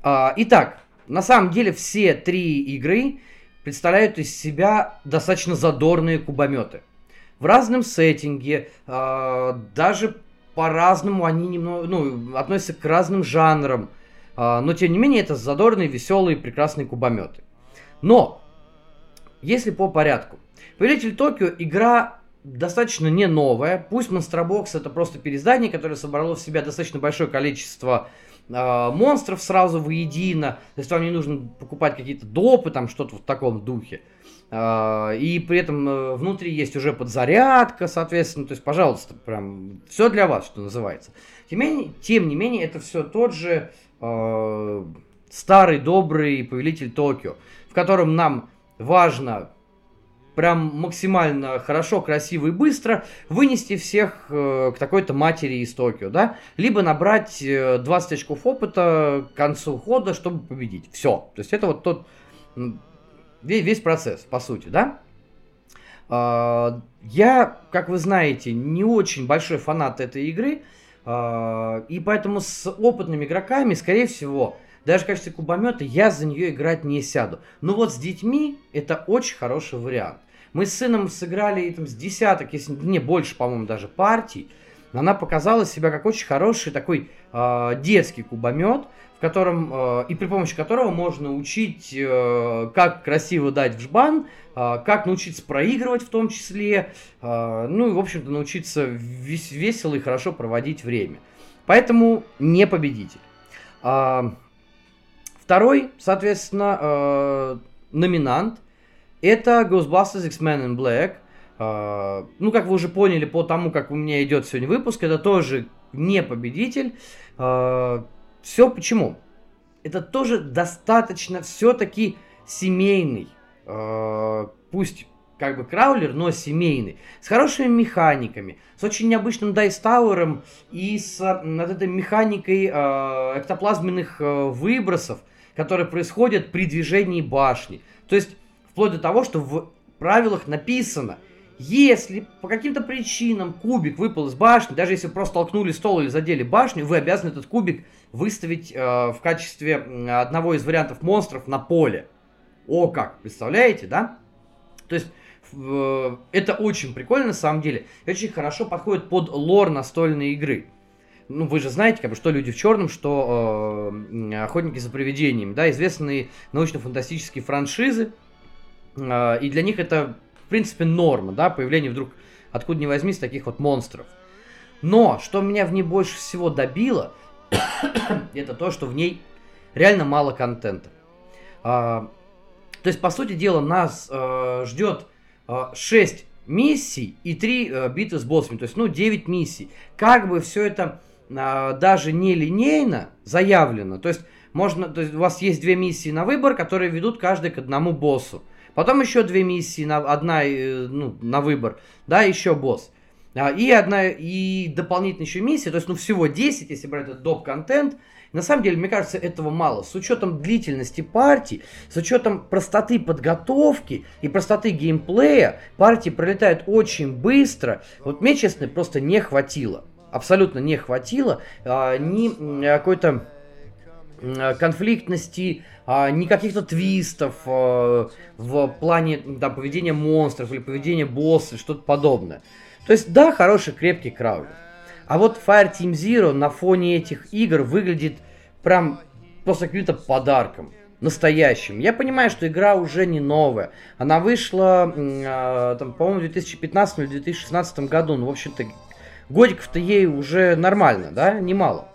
А, итак, на самом деле все три игры представляют из себя достаточно задорные кубометы. В разном сеттинге, а, даже по-разному они немного, ну, относятся к разным жанрам. А, но тем не менее это задорные, веселые, прекрасные кубометы. Но, если по порядку. Повелитель Токио игра достаточно не новая. Пусть Монстробокс это просто переиздание, которое собрало в себя достаточно большое количество э, монстров сразу воедино. То есть вам не нужно покупать какие-то допы, там что-то в таком духе. Э, и при этом э, внутри есть уже подзарядка, соответственно. То есть, пожалуйста, прям все для вас, что называется. Тем, менее, тем не менее, это все тот же э, старый добрый повелитель Токио, котором нам важно прям максимально хорошо, красиво и быстро вынести всех э, к такой-то матери из Токио, да, либо набрать э, 20 очков опыта к концу хода, чтобы победить. Все. То есть это вот тот весь, весь процесс, по сути, да. Э, я, как вы знаете, не очень большой фанат этой игры, э, и поэтому с опытными игроками, скорее всего, даже в качестве кубомета я за нее играть не сяду. Но вот с детьми это очень хороший вариант. Мы с сыном сыграли там, с десяток, если не больше, по-моему, даже партий. Она показала себя как очень хороший такой э, детский кубомет, в котором э, и при помощи которого можно учить, э, как красиво дать в жбан, э, как научиться проигрывать в том числе, э, ну и, в общем-то, научиться вес- весело и хорошо проводить время. Поэтому не победитель. Второй, соответственно, э, номинант это Ghostbusters X-Men in Black. Uh, ну, как вы уже поняли по тому, как у меня идет сегодня выпуск, это тоже не победитель. Uh, все почему? Это тоже достаточно все-таки семейный. Uh, пусть как бы краулер, но семейный. С хорошими механиками, с очень необычным дайстауэром и с над этой механикой эктоплазменных выбросов, которые происходят при движении башни. То есть вплоть до того, что в правилах написано, Если по каким-то причинам кубик выпал из башни, даже если просто толкнули стол или задели башню, вы обязаны этот кубик выставить э, в качестве одного из вариантов монстров на поле. О как, представляете, да? То есть э, это очень прикольно на самом деле. Очень хорошо подходит под лор настольной игры. Ну, вы же знаете, как бы, что люди в черном, что э, охотники за привидениями, да, известные научно-фантастические франшизы. Э, и для них это, в принципе, норма, да, появление вдруг откуда ни возьмись таких вот монстров. Но, что меня в ней больше всего добило, *coughs* это то, что в ней реально мало контента. А, то есть, по сути дела, нас э, ждет э, 6 миссий и 3 э, битвы с боссами. То есть, ну, 9 миссий. Как бы все это даже не линейно заявлено. То есть, можно, то есть, у вас есть две миссии на выбор, которые ведут каждый к одному боссу. Потом еще две миссии, на, одна э, ну, на выбор, да, еще босс. А, и одна, и дополнительная еще миссия, то есть, ну, всего 10, если брать этот доп-контент. На самом деле, мне кажется, этого мало. С учетом длительности партии, с учетом простоты подготовки и простоты геймплея, партии пролетают очень быстро. Вот мне, честно, просто не хватило. Абсолютно не хватило а, ни какой-то конфликтности, а, ни каких-то твистов а, в плане там, поведения монстров или поведения босса, что-то подобное. То есть, да, хороший, крепкий краулер. А вот Fire Team Zero на фоне этих игр выглядит прям просто каким-то подарком. Настоящим. Я понимаю, что игра уже не новая. Она вышла, э, там, по-моему, в 2015 или 2016 году. Ну, в общем-то, годиков-то ей уже нормально, да, немало.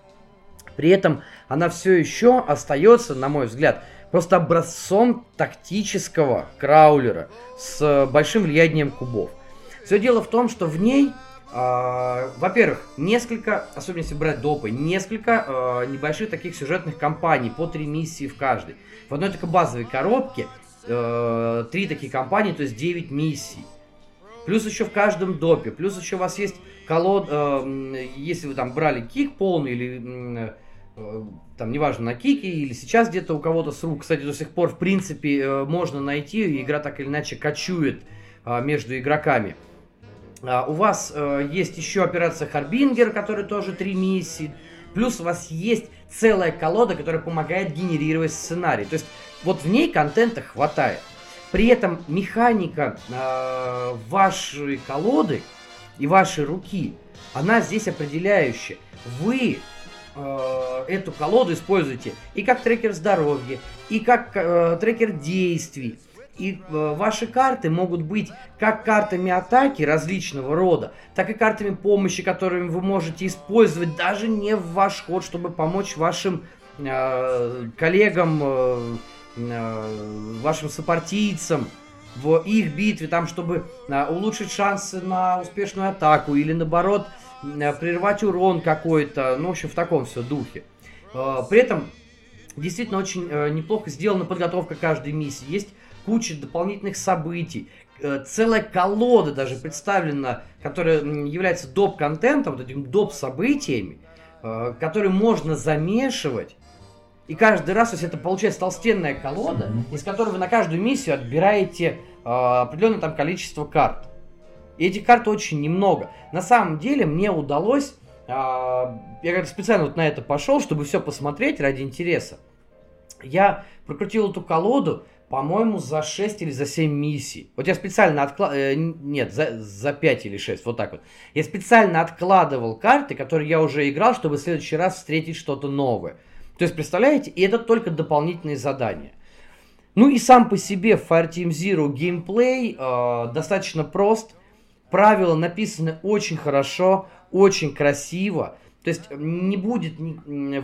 При этом она все еще остается, на мой взгляд, просто образцом тактического краулера с большим влиянием кубов. Все дело в том, что в ней Uh, во-первых, несколько, особенно если брать допы, несколько uh, небольших таких сюжетных кампаний, по три миссии в каждой. В одной только базовой коробке uh, три такие кампании, то есть 9 миссий. Плюс еще в каждом допе, плюс еще у вас есть колод, если вы там брали кик полный или там, неважно, на кике или сейчас где-то у кого-то с рук, кстати, до сих пор, в принципе, можно найти, игра так или иначе кочует между игроками. А, у вас э, есть еще операция Харбингер, которая тоже три миссии. Плюс у вас есть целая колода, которая помогает генерировать сценарий. То есть вот в ней контента хватает. При этом механика э, вашей колоды и вашей руки, она здесь определяющая. Вы э, эту колоду используете и как трекер здоровья, и как э, трекер действий и э, ваши карты могут быть как картами атаки различного рода, так и картами помощи, которыми вы можете использовать даже не в ваш ход, чтобы помочь вашим э, коллегам, э, вашим сопартийцам в их битве, там, чтобы э, улучшить шансы на успешную атаку или наоборот э, прервать урон какой-то, ну, в общем, в таком все духе. Э, при этом действительно очень э, неплохо сделана подготовка каждой миссии. Есть куча дополнительных событий, э, целая колода даже представлена, которая является доп-контентом, вот этими доп-событиями, э, которые можно замешивать. И каждый раз, то есть это получается толстенная колода, из которой вы на каждую миссию отбираете э, определенное там количество карт. И этих карт очень немного. На самом деле мне удалось, я как-то специально вот на это пошел, чтобы все посмотреть ради интереса. Я прокрутил эту колоду, по-моему, за 6 или за 7 миссий. Вот я специально откладывал... Э, нет, за, за 5 или 6, вот так вот. Я специально откладывал карты, которые я уже играл, чтобы в следующий раз встретить что-то новое. То есть, представляете, и это только дополнительные задания. Ну и сам по себе в Fire Team Zero геймплей э, достаточно прост. Правила написаны очень хорошо, очень красиво. То есть не будет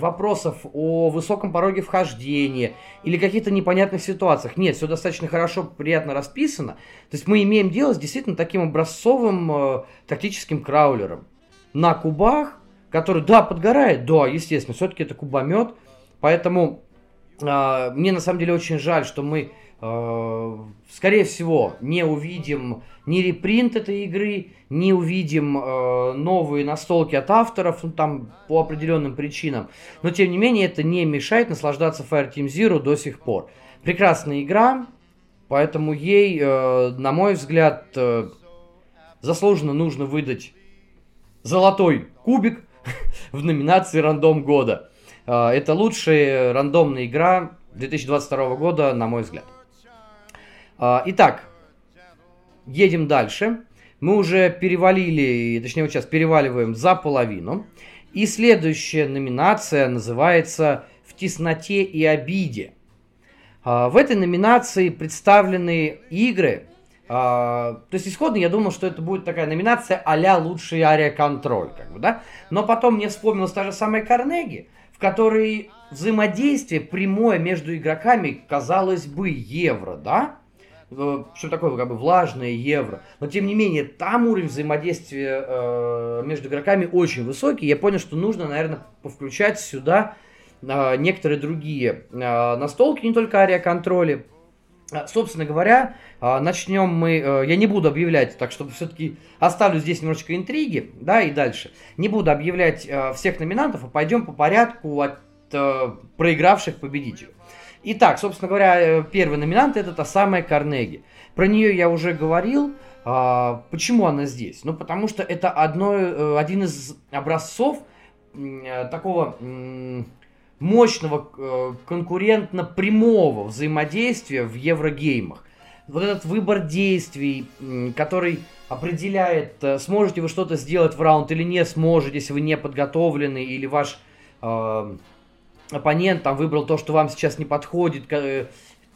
вопросов о высоком пороге вхождения или каких-то непонятных ситуациях. Нет, все достаточно хорошо, приятно расписано. То есть мы имеем дело с действительно таким образцовым э, тактическим краулером. На кубах, который, да, подгорает, да, естественно, все-таки это кубомет. Поэтому э, мне на самом деле очень жаль, что мы Э, скорее всего, не увидим ни репринт этой игры, не увидим э, новые настолки от авторов, ну, там по определенным причинам. Но тем не менее, это не мешает наслаждаться Fire Team Zero до сих пор. Прекрасная игра, поэтому ей, э, на мой взгляд, э, заслуженно нужно выдать золотой кубик *laughs* в номинации «Рандом года». А, это лучшая рандомная игра 2022 года, на мой взгляд. А, итак, едем дальше. Мы уже перевалили, точнее вот сейчас переваливаем за половину. И следующая номинация называется «В тесноте и обиде». А, в этой номинации представлены игры, то есть исходно я думал, что это будет такая номинация а-ля лучший ариоконтроль, как бы, да? Но потом мне вспомнилась та же самая Карнеги, в которой взаимодействие прямое между игроками, казалось бы, евро, да? Э, Что такое как бы влажное евро. Но тем не менее, там уровень взаимодействия э, между игроками очень высокий. Я понял, что нужно, наверное, повключать сюда э, некоторые другие э, настолки, не только ариоконтроли. А, собственно говоря, а, начнем мы, э, я не буду объявлять, так чтобы все-таки оставлю здесь немножечко интриги, да, и дальше. Не буду объявлять э, всех номинантов, а пойдем по порядку от э, проигравших победителей. Итак, собственно говоря, первый номинант это та самая Карнеги. Про нее я уже говорил. А, почему она здесь? Ну, потому что это одно, один из образцов такого мощного э, конкурентно прямого взаимодействия в еврогеймах. Вот этот выбор действий, который определяет, э, сможете вы что-то сделать в раунд или не сможете, если вы не подготовлены, или ваш э, оппонент там выбрал то, что вам сейчас не подходит, э,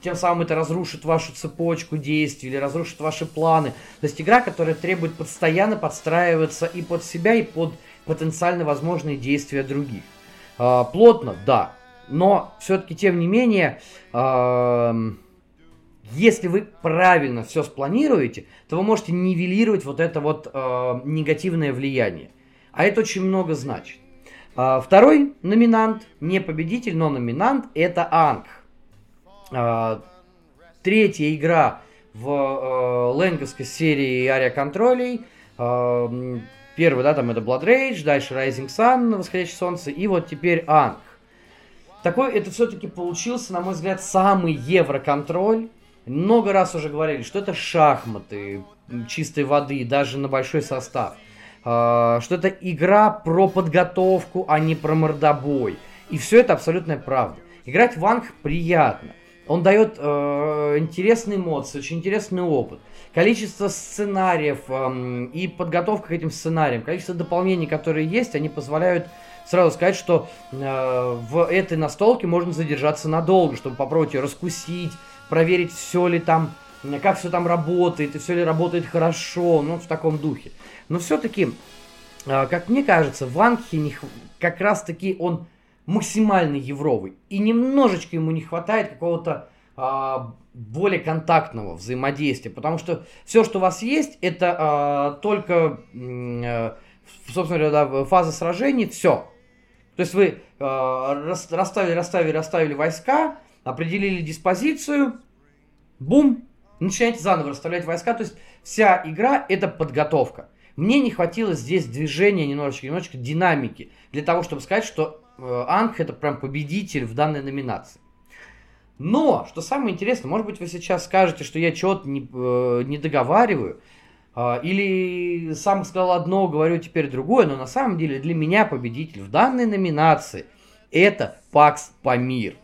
тем самым это разрушит вашу цепочку действий или разрушит ваши планы. То есть игра, которая требует постоянно подстраиваться и под себя, и под потенциально возможные действия других. Э, плотно, да. Но все-таки, тем не менее, э, если вы правильно все спланируете, то вы можете нивелировать вот это вот э, негативное влияние. А это очень много значит. Э, второй номинант, не победитель, но номинант, это Анг. Э, третья игра в э, ленговской серии авиаконтролей. Э, Первый, да, там это Blood Rage, дальше Rising Sun, Восходящее Солнце, и вот теперь Анг. Такой это все-таки получился, на мой взгляд, самый евроконтроль. Много раз уже говорили, что это шахматы чистой воды, даже на большой состав. А, что это игра про подготовку, а не про мордобой. И все это абсолютная правда. Играть в Анг приятно. Он дает э, интересные эмоции, очень интересный опыт количество сценариев эм, и подготовка к этим сценариям, количество дополнений, которые есть, они позволяют сразу сказать, что э, в этой настолке можно задержаться надолго, чтобы попробовать ее раскусить, проверить, все ли там, как все там работает, и все ли работает хорошо, ну, в таком духе. Но все-таки, э, как мне кажется, в Анхе как раз-таки он максимально евровый. И немножечко ему не хватает какого-то более контактного взаимодействия, потому что все, что у вас есть, это а, только, а, собственно говоря, да, фаза сражений, все. То есть вы а, расставили, расставили, расставили войска, определили диспозицию, бум, начинаете заново расставлять войска, то есть вся игра это подготовка. Мне не хватило здесь движения немножечко, немножечко динамики для того, чтобы сказать, что э, Анг это прям победитель в данной номинации. Но, что самое интересное, может быть, вы сейчас скажете, что я чего-то не, э, не договариваю, э, или сам сказал одно, говорю теперь другое, но на самом деле для меня победитель в данной номинации это Пакс Памир.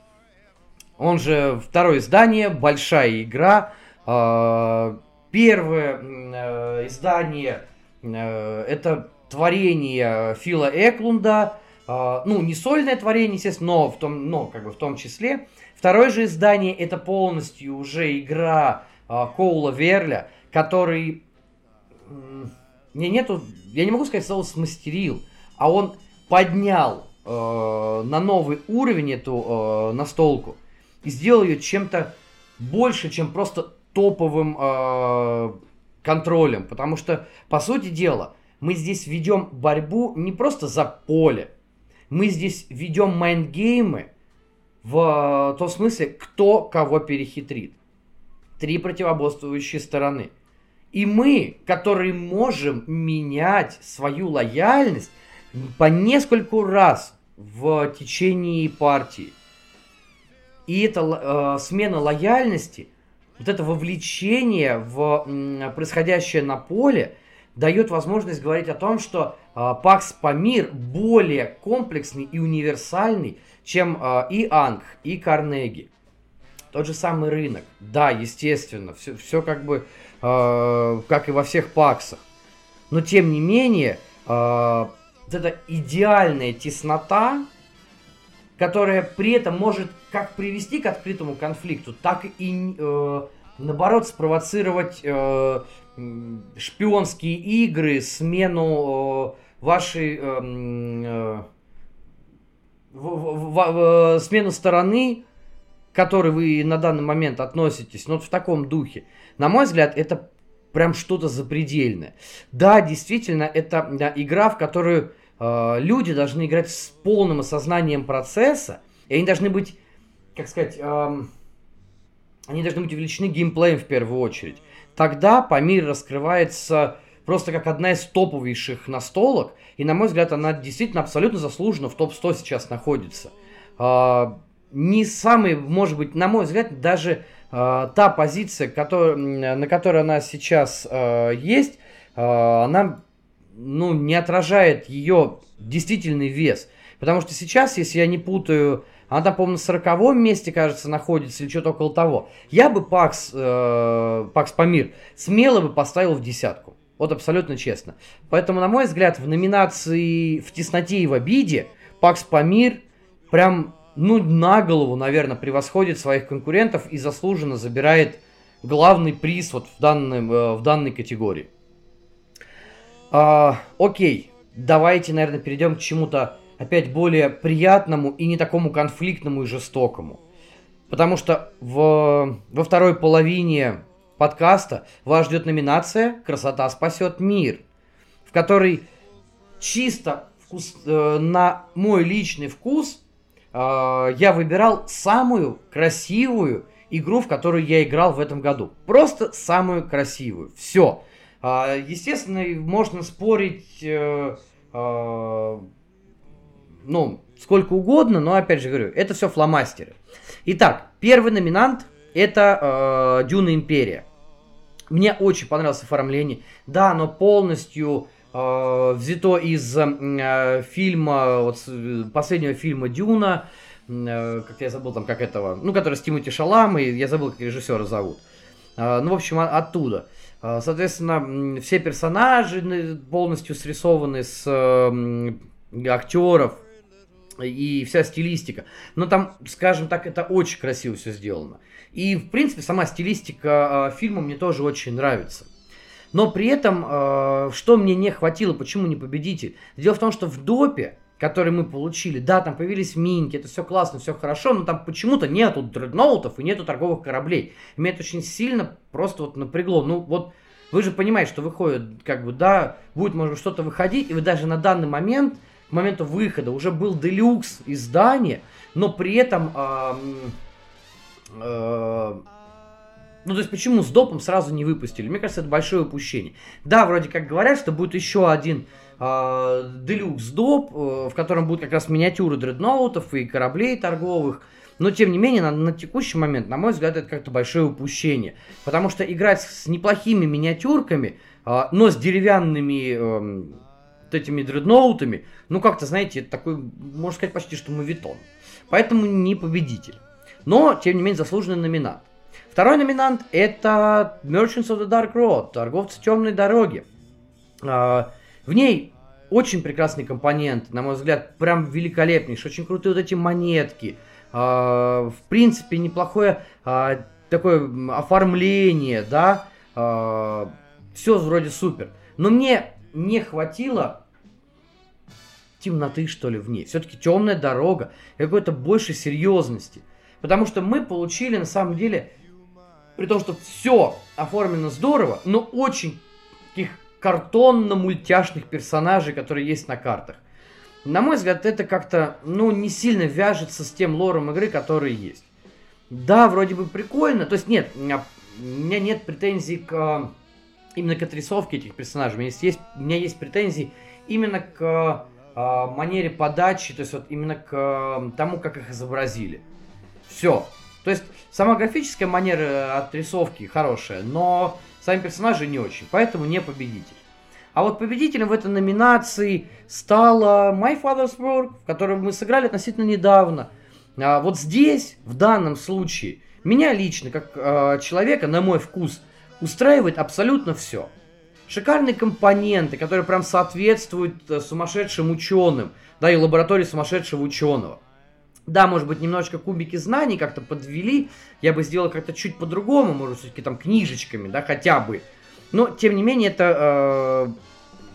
Он же второе издание, большая игра. Э, первое э, издание э, это творение Фила Эклунда, ну, не сольное творение, естественно, но в том, но, как бы в том числе. Второе же издание это полностью уже игра э, Коула Верля, который... Мне нету... Я не могу сказать слово смастерил, а он поднял э, на новый уровень эту э, настолку и сделал ее чем-то больше, чем просто топовым э, контролем. Потому что, по сути дела, мы здесь ведем борьбу не просто за поле. Мы здесь ведем майндгеймы, в том смысле, кто кого перехитрит. Три противоборствующие стороны. И мы, которые можем менять свою лояльность по нескольку раз в течение партии. И эта э, смена лояльности, вот это вовлечение в э, происходящее на поле, дает возможность говорить о том, что э, Пакс Памир более комплексный и универсальный, чем э, и Анг, и Карнеги. Тот же самый рынок. Да, естественно, все, все как бы, э, как и во всех паксах. Но тем не менее, э, вот эта идеальная теснота, которая при этом может как привести к открытому конфликту, так и э, наоборот спровоцировать э, шпионские игры, смену э, вашей э, э, в, смену стороны, к которой вы на данный момент относитесь, но вот в таком духе. На мой взгляд, это прям что-то запредельное. Да, действительно, это игра, в которую люди должны играть с полным осознанием процесса, и они должны быть, как сказать, э, они должны быть увеличены геймплеем в первую очередь. Тогда Памир раскрывается просто как одна из топовейших настолок, и, на мой взгляд, она действительно абсолютно заслуженно в топ-100 сейчас находится. Э, не самый, может быть, на мой взгляд, даже э, та позиция, на которой она сейчас э, есть, она ну, не отражает ее действительный вес. Потому что сейчас, если я не путаю, она там, по-моему, на сороковом месте, кажется, находится, или что-то около того. Я бы Пакс, э, Пакс Памир смело бы поставил в десятку. Вот абсолютно честно. Поэтому, на мой взгляд, в номинации «В тесноте и в обиде» Пакс Памир прям ну, на голову, наверное, превосходит своих конкурентов и заслуженно забирает главный приз вот в, данном, э, в данной категории. А, окей, давайте, наверное, перейдем к чему-то опять более приятному и не такому конфликтному и жестокому. Потому что в, во второй половине подкаста вас ждет номинация «Красота спасет мир», в которой чисто вкус, э, на мой личный вкус – э, я выбирал самую красивую игру, в которую я играл в этом году. Просто самую красивую. Все. Э, естественно, можно спорить, э, э, ну, сколько угодно, но опять же говорю, это все фломастеры. Итак, первый номинант это э, Дюна Империя. Мне очень понравилось оформление. Да, оно полностью э, взято из э, фильма, вот, последнего фильма Дюна, э, как я забыл там, как этого, ну, который с Тимоти Шалам, и я забыл, как режиссера зовут. Э, ну, в общем, оттуда. Э, соответственно, все персонажи полностью срисованы с э, актеров, и вся стилистика. Но там, скажем так, это очень красиво все сделано. И, в принципе, сама стилистика э, фильма мне тоже очень нравится. Но при этом, э, что мне не хватило, почему не победитель? Дело в том, что в допе, который мы получили, да, там появились минки, это все классно, все хорошо, но там почему-то нету дредноутов и нету торговых кораблей. Меня это очень сильно просто вот напрягло. Ну вот вы же понимаете, что выходит, как бы, да, будет, может что-то выходить, и вы даже на данный момент, моменту выхода, уже был делюкс издание, но при этом... Э, э, ну, то есть, почему с допом сразу не выпустили? Мне кажется, это большое упущение. Да, вроде как говорят, что будет еще один э, делюкс доп, э, в котором будут как раз миниатюры дредноутов и кораблей торговых. Но, тем не менее, на, на текущий момент, на мой взгляд, это как-то большое упущение. Потому что играть с неплохими миниатюрками, э, но с деревянными э, этими дредноутами, ну, как-то, знаете, такой, можно сказать, почти что мовитон. Поэтому не победитель. Но, тем не менее, заслуженный номинат. Второй номинант это Merchants of the Dark Road, торговцы темной дороги. А, в ней очень прекрасный компонент, на мой взгляд, прям великолепнейший, очень крутые вот эти монетки. А, в принципе, неплохое а, такое оформление, да, все вроде супер. Но мне не хватило темноты, что ли, в ней. Все-таки темная дорога, какой-то больше серьезности. Потому что мы получили, на самом деле, при том, что все оформлено здорово, но очень таких картонно-мультяшных персонажей, которые есть на картах. На мой взгляд, это как-то, ну, не сильно вяжется с тем лором игры, который есть. Да, вроде бы прикольно. То есть нет, у меня, у меня нет претензий к именно к отрисовке этих персонажей. У меня есть, у меня есть претензии именно к манере подачи, то есть вот именно к э, тому, как их изобразили. Все. То есть сама графическая манера отрисовки хорошая, но сами персонажи не очень, поэтому не победитель. А вот победителем в этой номинации стала My Father's Work, в которой мы сыграли относительно недавно. А вот здесь, в данном случае, меня лично, как э, человека, на мой вкус, устраивает абсолютно все. Шикарные компоненты, которые прям соответствуют э, сумасшедшим ученым, да, и лаборатории сумасшедшего ученого. Да, может быть, немножечко кубики знаний как-то подвели. Я бы сделал как-то чуть по-другому, может, все-таки там книжечками, да, хотя бы. Но, тем не менее, это, э,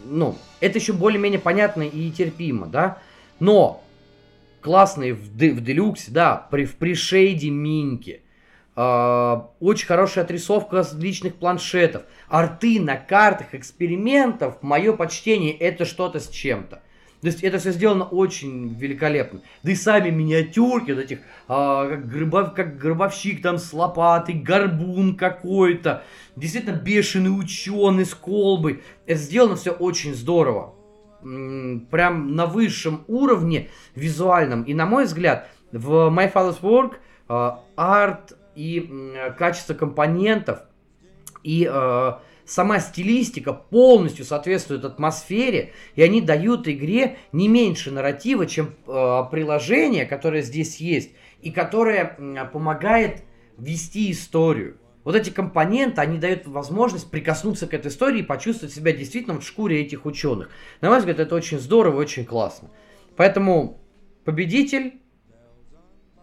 ну, это еще более-менее понятно и терпимо, да. Но классные в, в делюксе, да, при, в пришейде минки. Э, очень хорошая отрисовка с личных планшетов. Арты на картах экспериментов, мое почтение, это что-то с чем-то. То есть это все сделано очень великолепно. Да и сами миниатюрки вот этих, а, как, гробов, как гробовщик там с лопатой, горбун какой-то. Действительно бешеный ученый с колбой. Это сделано все очень здорово. Прям на высшем уровне визуальном. И на мой взгляд, в My Father's Work а, арт и качество компонентов и а, сама стилистика полностью соответствует атмосфере, и они дают игре не меньше нарратива, чем э, приложение, которое здесь есть, и которое э, помогает вести историю. Вот эти компоненты, они дают возможность прикоснуться к этой истории и почувствовать себя действительно в шкуре этих ученых. На мой взгляд, это очень здорово, очень классно. Поэтому победитель,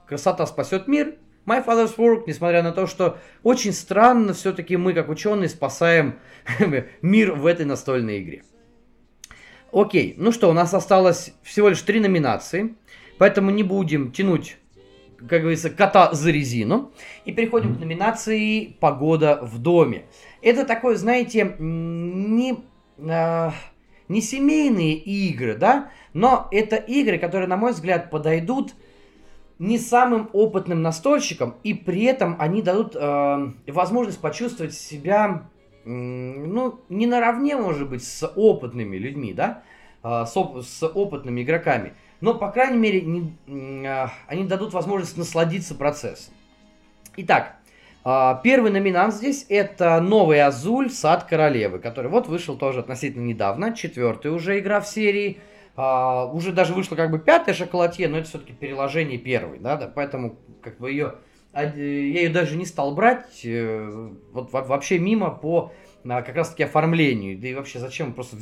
красота спасет мир, My Father's Work, несмотря на то, что очень странно, все-таки мы, как ученые, спасаем *laughs* мир в этой настольной игре. Окей, ну что, у нас осталось всего лишь три номинации, поэтому не будем тянуть, как говорится, кота за резину. И переходим к номинации «Погода в доме». Это такое, знаете, не, э, не семейные игры, да, но это игры, которые, на мой взгляд, подойдут не самым опытным настольщикам, и при этом они дадут э, возможность почувствовать себя, э, ну, не наравне, может быть, с опытными людьми, да, э, с, оп- с опытными игроками, но, по крайней мере, не, э, они дадут возможность насладиться процессом. Итак, э, первый номинант здесь это новый Азуль. Сад Королевы, который вот вышел тоже относительно недавно, четвертая уже игра в серии – а, уже даже вышло как бы пятая шоколадье, но это все-таки переложение первой, да, да, поэтому как бы ее, я ее даже не стал брать, э, вот вообще мимо по а, как раз таки оформлению, да и вообще зачем, просто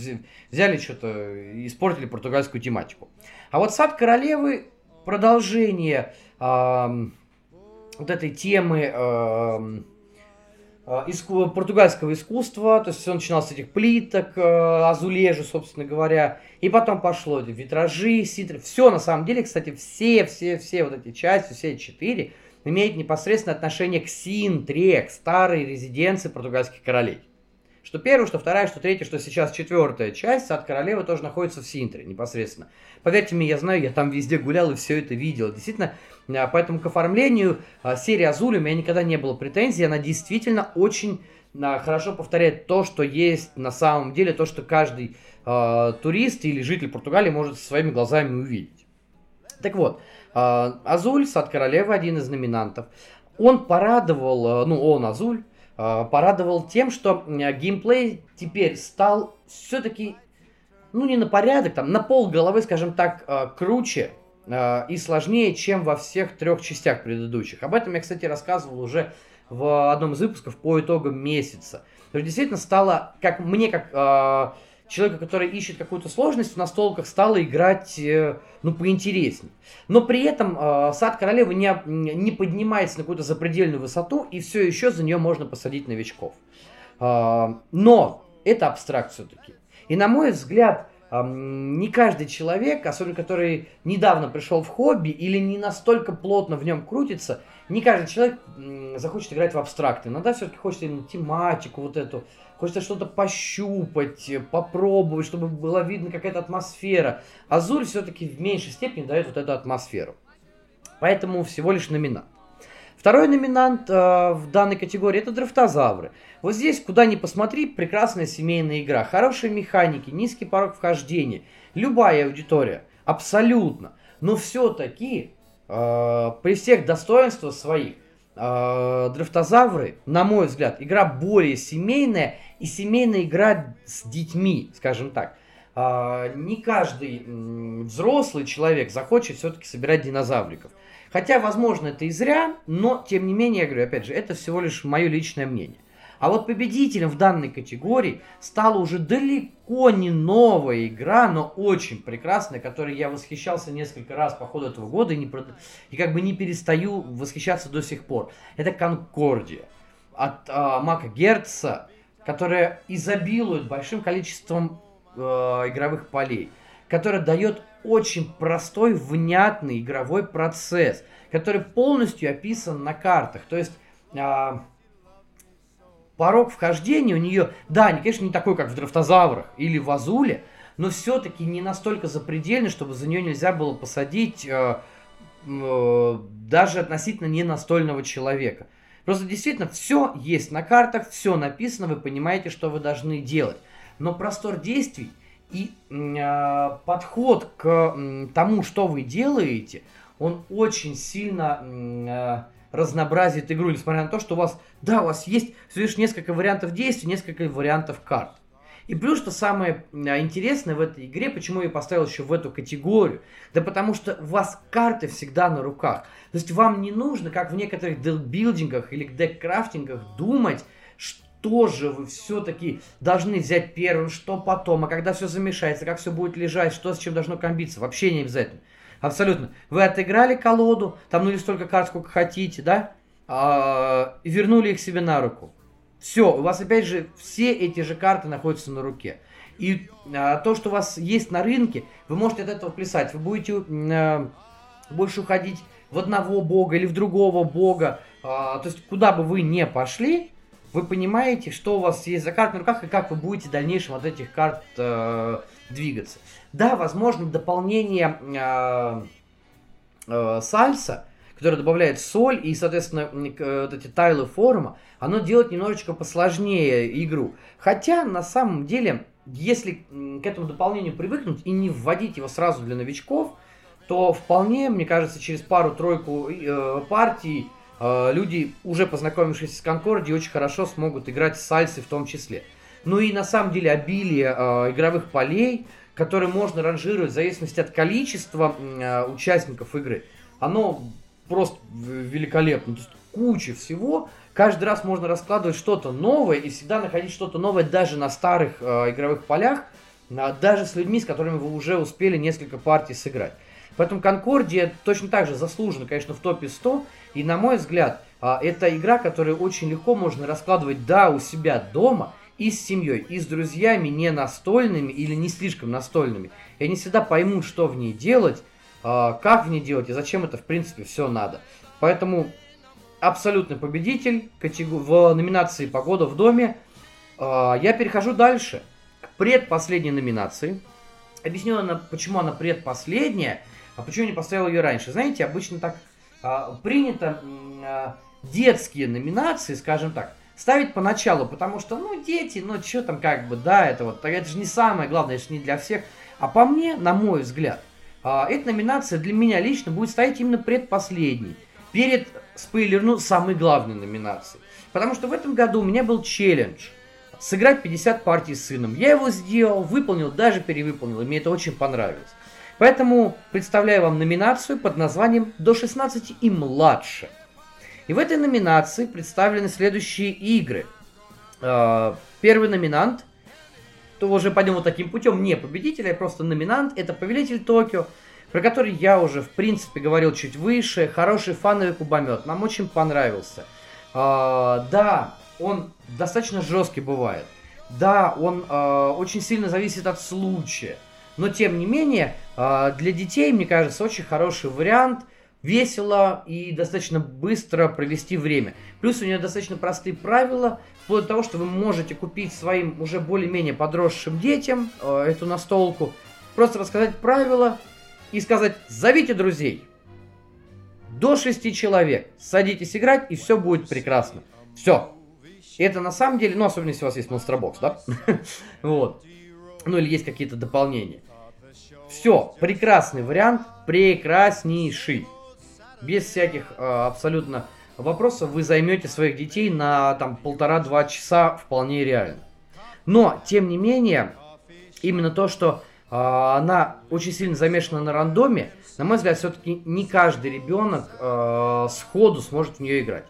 взяли что-то, испортили португальскую тематику. А вот «Сад королевы» продолжение э, вот этой темы э, иску, португальского искусства, то есть он начинал с этих плиток, э, азулежи, собственно говоря, и потом пошло витражи, ситры, все на самом деле, кстати, все, все, все вот эти части, все четыре имеют непосредственное отношение к Синтре, к старой резиденции португальских королей. Что первая, что вторая, что третья, что сейчас четвертая часть, сад королевы тоже находится в Синтре непосредственно. Поверьте мне, я знаю, я там везде гулял и все это видел. Действительно, а, поэтому к оформлению а, серии Азуль у меня никогда не было претензий. Она действительно очень а, хорошо повторяет то, что есть на самом деле, то, что каждый э, турист или житель Португалии может своими глазами увидеть. Так вот, э, Азуль, Сад Королевы, один из номинантов, он порадовал, ну, он, Азуль, порадовал тем, что э, геймплей теперь стал все-таки, ну, не на порядок, там, на пол головы, скажем так, э, круче, Э, и сложнее, чем во всех трех частях предыдущих. Об этом я, кстати, рассказывал уже в одном из выпусков по итогам месяца. То есть действительно стало, как мне, как э, человека, который ищет какую-то сложность в настолках, стало играть, э, ну, поинтереснее. Но при этом э, сад королевы не, не поднимается на какую-то запредельную высоту, и все еще за нее можно посадить новичков. Э, но это абстракт все-таки. И на мой взгляд, не каждый человек, особенно который недавно пришел в хобби или не настолько плотно в нем крутится, не каждый человек захочет играть в абстракты. Иногда все-таки хочется именно тематику вот эту, хочется что-то пощупать, попробовать, чтобы была видна какая-то атмосфера. Азуль все-таки в меньшей степени дает вот эту атмосферу. Поэтому всего лишь номинант. Второй номинант э, в данной категории это дрифтозавры. Вот здесь, куда ни посмотри, прекрасная семейная игра. Хорошие механики, низкий порог вхождения. Любая аудитория. Абсолютно. Но все-таки э, при всех достоинствах своих э, Дрифтозавры, на мой взгляд, игра более семейная и семейная игра с детьми, скажем так. Э, не каждый э, взрослый человек захочет все-таки собирать динозавриков. Хотя, возможно, это и зря, но, тем не менее, я говорю, опять же, это всего лишь мое личное мнение. А вот победителем в данной категории стала уже далеко не новая игра, но очень прекрасная, которой я восхищался несколько раз по ходу этого года и, не, и как бы не перестаю восхищаться до сих пор. Это Конкордия от э, Мака Герца, которая изобилует большим количеством э, игровых полей, которая дает очень простой, внятный игровой процесс, который полностью описан на картах. То есть... Э, порог вхождения у нее, да, конечно, не такой, как в драфтозаврах или в Азуле, но все-таки не настолько запредельный, чтобы за нее нельзя было посадить э, э, даже относительно не настольного человека. Просто действительно все есть на картах, все написано, вы понимаете, что вы должны делать. Но простор действий и э, подход к э, тому, что вы делаете, он очень сильно э, разнообразит игру, несмотря на то, что у вас, да, у вас есть всего лишь несколько вариантов действий, несколько вариантов карт. И плюс, что самое а, интересное в этой игре, почему я поставил еще в эту категорию, да потому что у вас карты всегда на руках. То есть вам не нужно, как в некоторых декбилдингах или деккрафтингах, думать, что же вы все-таки должны взять первым, что потом, а когда все замешается, как все будет лежать, что с чем должно комбиться. Вообще не обязательно. Абсолютно. Вы отыграли колоду, там ну или столько карт, сколько хотите, да? А, вернули их себе на руку. Все, у вас опять же все эти же карты находятся на руке. И а, то, что у вас есть на рынке, вы можете от этого плясать. Вы будете а, больше уходить в одного бога или в другого бога. А, то есть, куда бы вы не пошли, вы понимаете, что у вас есть за карты на руках и как вы будете в дальнейшем от этих карт а, двигаться. Да, возможно, дополнение э, э, сальса, которое добавляет соль и, соответственно, э, вот эти тайлы форума, оно делает немножечко посложнее игру. Хотя, на самом деле, если к этому дополнению привыкнуть и не вводить его сразу для новичков, то вполне, мне кажется, через пару-тройку э, партий э, люди, уже познакомившись с Конкорди, очень хорошо смогут играть с сальсой в том числе. Ну и на самом деле обилие э, игровых полей, которые можно ранжировать в зависимости от количества э, участников игры, оно просто великолепно. То есть куча всего. Каждый раз можно раскладывать что-то новое и всегда находить что-то новое даже на старых э, игровых полях, э, даже с людьми, с которыми вы уже успели несколько партий сыграть. Поэтому Конкордия точно так же заслужена, конечно, в топе 100. И на мой взгляд, э, это игра, которую очень легко можно раскладывать, да, у себя дома – и с семьей, и с друзьями не настольными или не слишком настольными. И они всегда поймут, что в ней делать, а, как в ней делать и зачем это в принципе все надо. Поэтому абсолютный победитель в номинации «Погода в доме». А, я перехожу дальше к предпоследней номинации. Объясню, почему она предпоследняя, а почему не поставил ее раньше. Знаете, обычно так а, принято детские номинации, скажем так, ставить поначалу, потому что, ну, дети, ну, что там, как бы, да, это вот, это же не самое главное, это же не для всех. А по мне, на мой взгляд, а, эта номинация для меня лично будет стоять именно предпоследней, перед, спойлерну, самой главной номинацией. Потому что в этом году у меня был челлендж сыграть 50 партий с сыном. Я его сделал, выполнил, даже перевыполнил, и мне это очень понравилось. Поэтому представляю вам номинацию под названием «До 16 и младше». И в этой номинации представлены следующие игры. А, первый номинант, то уже пойдем вот таким путем, не победитель, а просто номинант, это Повелитель Токио, про который я уже, в принципе, говорил чуть выше. Хороший фановый кубомет, нам очень понравился. А, да, он достаточно жесткий бывает. Да, он э, очень сильно зависит от случая. Но, тем не менее, для детей, мне кажется, очень хороший вариант – весело и достаточно быстро провести время. Плюс у нее достаточно простые правила, вплоть до того, что вы можете купить своим уже более-менее подросшим детям э, эту настолку, просто рассказать правила и сказать «зовите друзей». До шести человек. Садитесь играть, и все будет прекрасно. Все. Это на самом деле, ну, особенно если у вас есть монстробокс, да? *laughs* вот. Ну, или есть какие-то дополнения. Все, прекрасный вариант, прекраснейший без всяких э, абсолютно вопросов вы займете своих детей на там полтора-два часа вполне реально. Но, тем не менее, именно то, что э, она очень сильно замешана на рандоме, на мой взгляд, все-таки не каждый ребенок э, сходу сможет в нее играть.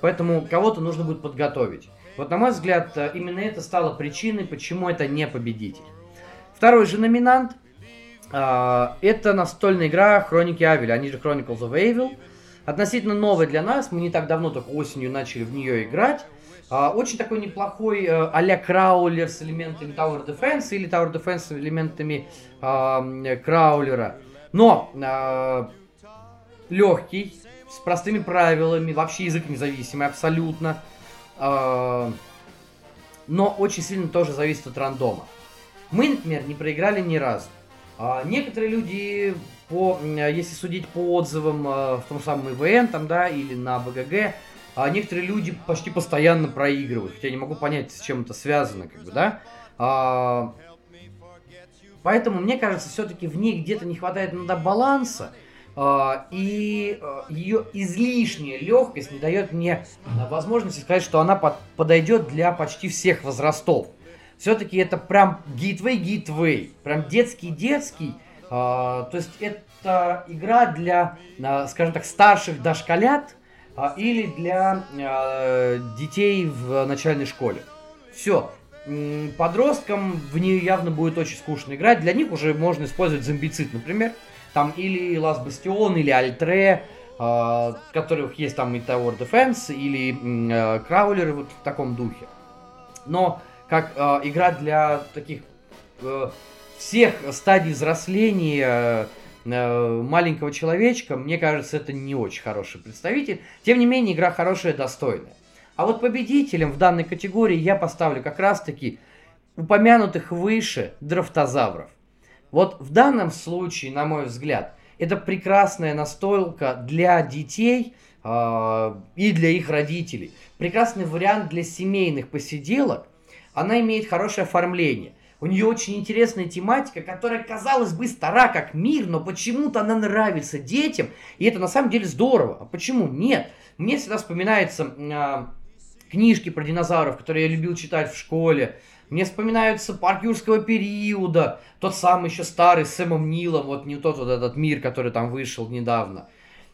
Поэтому кого-то нужно будет подготовить. Вот на мой взгляд, именно это стало причиной, почему это не победитель. Второй же номинант это настольная игра Хроники Авеля, они же Chronicles of Evil. Относительно новая для нас, мы не так давно, только осенью начали в нее играть. Uh, очень такой неплохой uh, а-ля краулер с элементами Tower Defense или Tower Defense с элементами uh, краулера. Но uh, легкий, с простыми правилами, вообще язык независимый абсолютно. Uh, но очень сильно тоже зависит от рандома. Мы, например, не проиграли ни разу. Uh, некоторые люди, по, если судить по отзывам uh, в том самом ИВН там, да, или на БГГ, а некоторые люди почти постоянно проигрывают. Хотя я не могу понять, с чем это связано, как бы, да. А, поэтому, мне кажется, все-таки в ней где-то не хватает иногда баланса. И ее излишняя легкость не дает мне возможности сказать, что она под, подойдет для почти всех возрастов. Все-таки это прям гитвей-гитвей, прям детский-детский. то есть это игра для, скажем так, старших дошколят, а, или для детей в начальной школе. Все. Подросткам в нее явно будет очень скучно играть. Для них уже можно использовать зомбицид, например. Там или Last Bastion, или Альтре, э, которых есть там и Tower Defense, или э, Краулеры вот в таком духе. Но как э, игра для таких э, всех стадий взросления Э, маленького человечка, мне кажется, это не очень хороший представитель. Тем не менее, игра хорошая, достойная. А вот победителем в данной категории я поставлю как раз-таки упомянутых выше драфтозавров. Вот в данном случае, на мой взгляд, это прекрасная настолка для детей э, и для их родителей. Прекрасный вариант для семейных посиделок. Она имеет хорошее оформление. У нее очень интересная тематика, которая, казалось бы, стара как мир, но почему-то она нравится детям, и это на самом деле здорово. А почему нет? Мне всегда вспоминаются э, книжки про динозавров, которые я любил читать в школе. Мне вспоминаются парк юрского периода, тот самый еще старый с Сэмом Нилом, вот не тот вот этот мир, который там вышел недавно.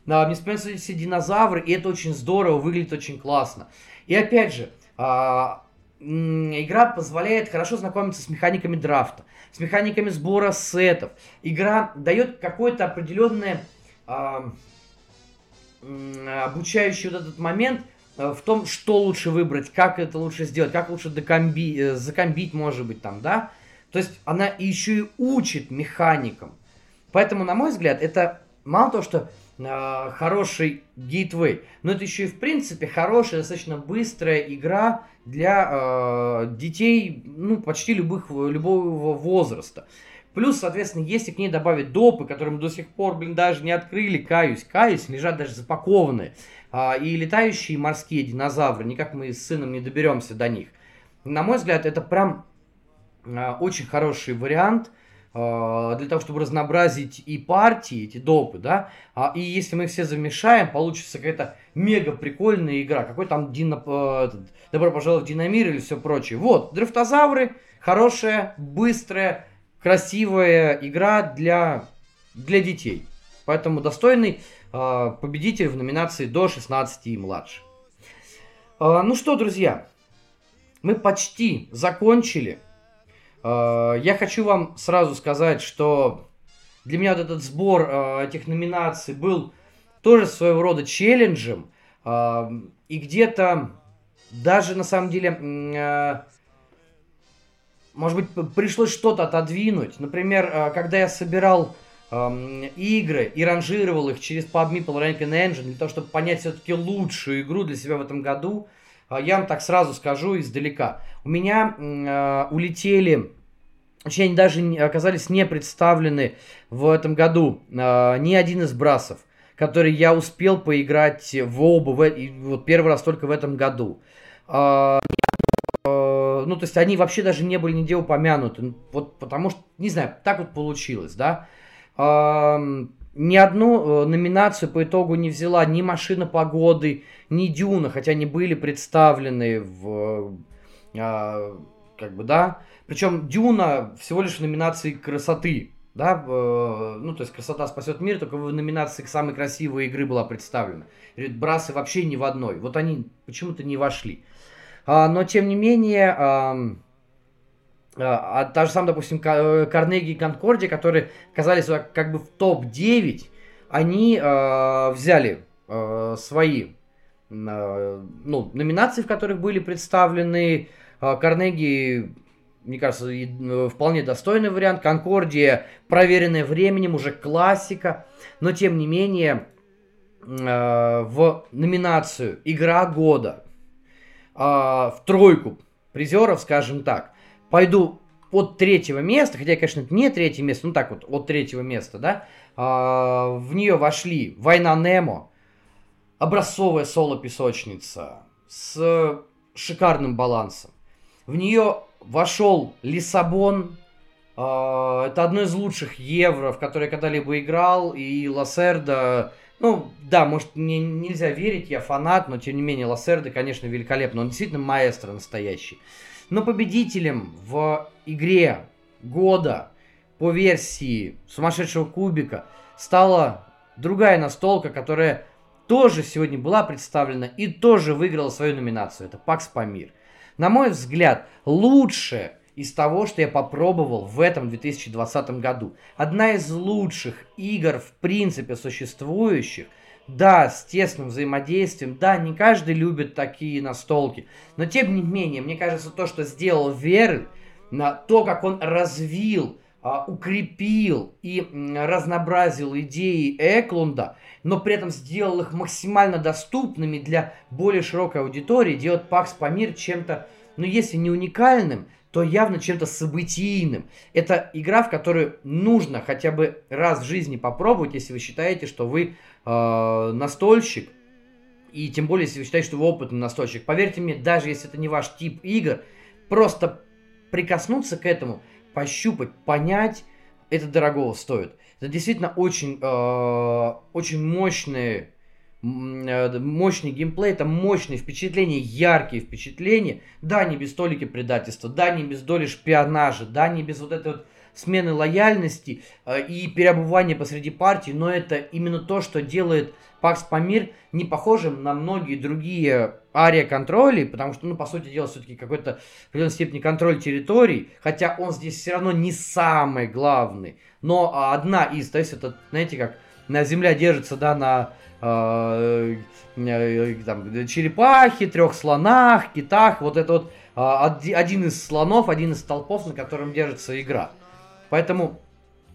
А, мне вспоминаются все динозавры, и это очень здорово, выглядит очень классно. И опять же, а, игра позволяет хорошо знакомиться с механиками драфта, с механиками сбора сетов. Игра дает какой-то определенный э, обучающий вот этот момент э, в том, что лучше выбрать, как это лучше сделать, как лучше докомби, э, закомбить, может быть, там, да. То есть она еще и учит механикам. Поэтому, на мой взгляд, это мало того, что э, хороший гейтвей, но это еще и, в принципе, хорошая, достаточно быстрая игра для э, детей, ну, почти любых, любого возраста. Плюс, соответственно, если к ней добавить допы, которые мы до сих пор, блин, даже не открыли, каюсь, каюсь, лежат даже запакованные, а, и летающие морские динозавры, никак мы с сыном не доберемся до них. На мой взгляд, это прям а, очень хороший вариант – для того, чтобы разнообразить и партии, эти допы, да, а, и если мы все замешаем, получится какая-то мега прикольная игра, какой там дино, э, этот, добро пожаловать в Динамир или все прочее. Вот, дрифтозавры, хорошая, быстрая, красивая игра для, для детей. Поэтому достойный э, победитель в номинации до 16 и младше. Ну что, друзья, мы почти закончили. Э, я хочу вам сразу сказать, что для меня вот этот сбор э, этих номинаций был тоже своего рода челленджем. Э, и где-то даже на самом деле, может быть, пришлось что-то отодвинуть. Например, когда я собирал эм, игры и ранжировал их через PUBG Meeple Ranking Engine для того, чтобы понять все-таки лучшую игру для себя в этом году, я вам так сразу скажу издалека. У меня улетели Точнее, они даже оказались не представлены в этом году э, ни один из брасов, который я успел поиграть в оба, в, вот первый раз только в этом году. Э, э, ну, то есть они вообще даже не были нигде упомянуты, вот потому что, не знаю, так вот получилось, да. ни одну э, номинацию по итогу не взяла ни «Машина погоды», ни «Дюна», хотя они были представлены в... А, как бы, да. Причем «Дюна» всего лишь в номинации красоты, да, ну, то есть «Красота спасет мир», только в номинации к самой красивой игры была представлена. Брасы вообще ни в одной. Вот они почему-то не вошли. А, но, тем не менее, а, а та же самая, допустим, Карнеги и Конкордия, которые оказались как бы в топ-9, они э, взяли э, свои э, ну, номинации, в которых были представлены э, Карнеги, мне кажется, и, вполне достойный вариант. Конкордия, проверенная временем, уже классика. Но, тем не менее, э, в номинацию «Игра года», э, в тройку призеров, скажем так, пойду от третьего места, хотя, конечно, это не третье место, ну так вот, от третьего места, да, а, в нее вошли «Война Немо», образцовая соло-песочница с шикарным балансом. В нее вошел Лиссабон, а, это одно из лучших евро, в которое когда-либо играл, и Лассерда, ну, да, может, мне нельзя верить, я фанат, но, тем не менее, Лассерда, конечно, великолепно, он действительно маэстро настоящий. Но победителем в игре года по версии сумасшедшего кубика стала другая настолка, которая тоже сегодня была представлена и тоже выиграла свою номинацию. Это Пакс Памир. На мой взгляд, лучшее из того, что я попробовал в этом 2020 году. Одна из лучших игр, в принципе, существующих – да, с тесным взаимодействием, да, не каждый любит такие настолки, но тем не менее, мне кажется, то, что сделал Веры, на то, как он развил, укрепил и разнообразил идеи Эклунда, но при этом сделал их максимально доступными для более широкой аудитории, делает Пакс Памир чем-то, ну если не уникальным, то явно чем-то событийным. Это игра, в которую нужно хотя бы раз в жизни попробовать, если вы считаете, что вы э, настольщик, и тем более, если вы считаете, что вы опытный настольщик. Поверьте мне, даже если это не ваш тип игр, просто прикоснуться к этому, пощупать, понять, это дорого стоит. Это действительно очень, э, очень мощные Э, мощный геймплей, это мощные впечатления, яркие впечатления. Да, не без толики предательства, да, не без доли шпионажа, да, не без вот этой вот смены лояльности э, и переобувания посреди партии, но это именно то, что делает Пакс Памир не похожим на многие другие ария контроли, потому что, ну, по сути дела, все-таки какой-то в определенной степени контроль территорий, хотя он здесь все равно не самый главный, но одна из, то есть это, знаете, как на земля держится, да, на э, э, там, черепахе, трех слонах, китах, вот это вот э, один из слонов, один из столпов, на котором держится игра. Поэтому,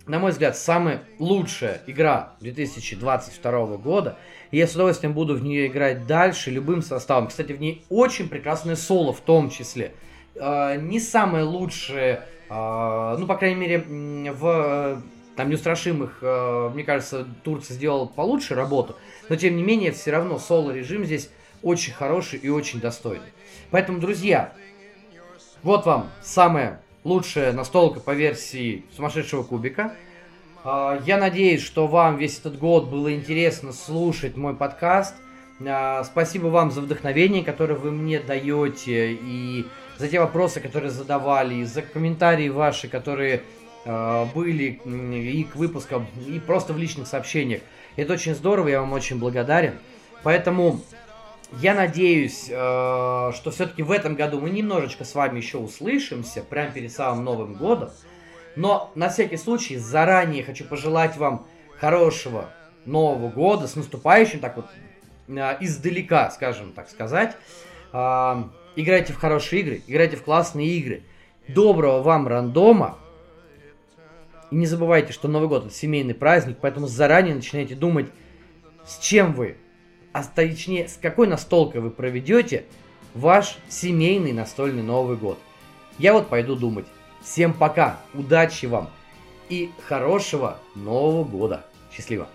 на мой взгляд, самая лучшая игра 2022 года. И я с удовольствием буду в нее играть дальше, любым составом. Кстати, в ней очень прекрасное соло в том числе. Э, не самое лучшее, э, ну, по крайней мере, в там неустрашимых, э, мне кажется, Турция сделала получше работу, но тем не менее, все равно соло-режим здесь очень хороший и очень достойный. Поэтому, друзья, вот вам самая лучшая настолка по версии сумасшедшего кубика. Э, я надеюсь, что вам весь этот год было интересно слушать мой подкаст. Э, спасибо вам за вдохновение, которое вы мне даете, и за те вопросы, которые задавали, и за комментарии ваши, которые Э, были и к выпускам, и просто в личных сообщениях. Это очень здорово, я вам очень благодарен. Поэтому я надеюсь, э, что все-таки в этом году мы немножечко с вами еще услышимся, прямо перед самым Новым годом. Но на всякий случай заранее хочу пожелать вам хорошего Нового года с наступающим, так вот э, издалека, скажем так сказать. Играйте в хорошие игры, играйте в классные игры. Доброго вам рандома, и не забывайте, что Новый год это семейный праздник, поэтому заранее начинайте думать, с чем вы, а точнее, с какой настолкой вы проведете ваш семейный настольный Новый год. Я вот пойду думать. Всем пока, удачи вам и хорошего Нового года. Счастливо.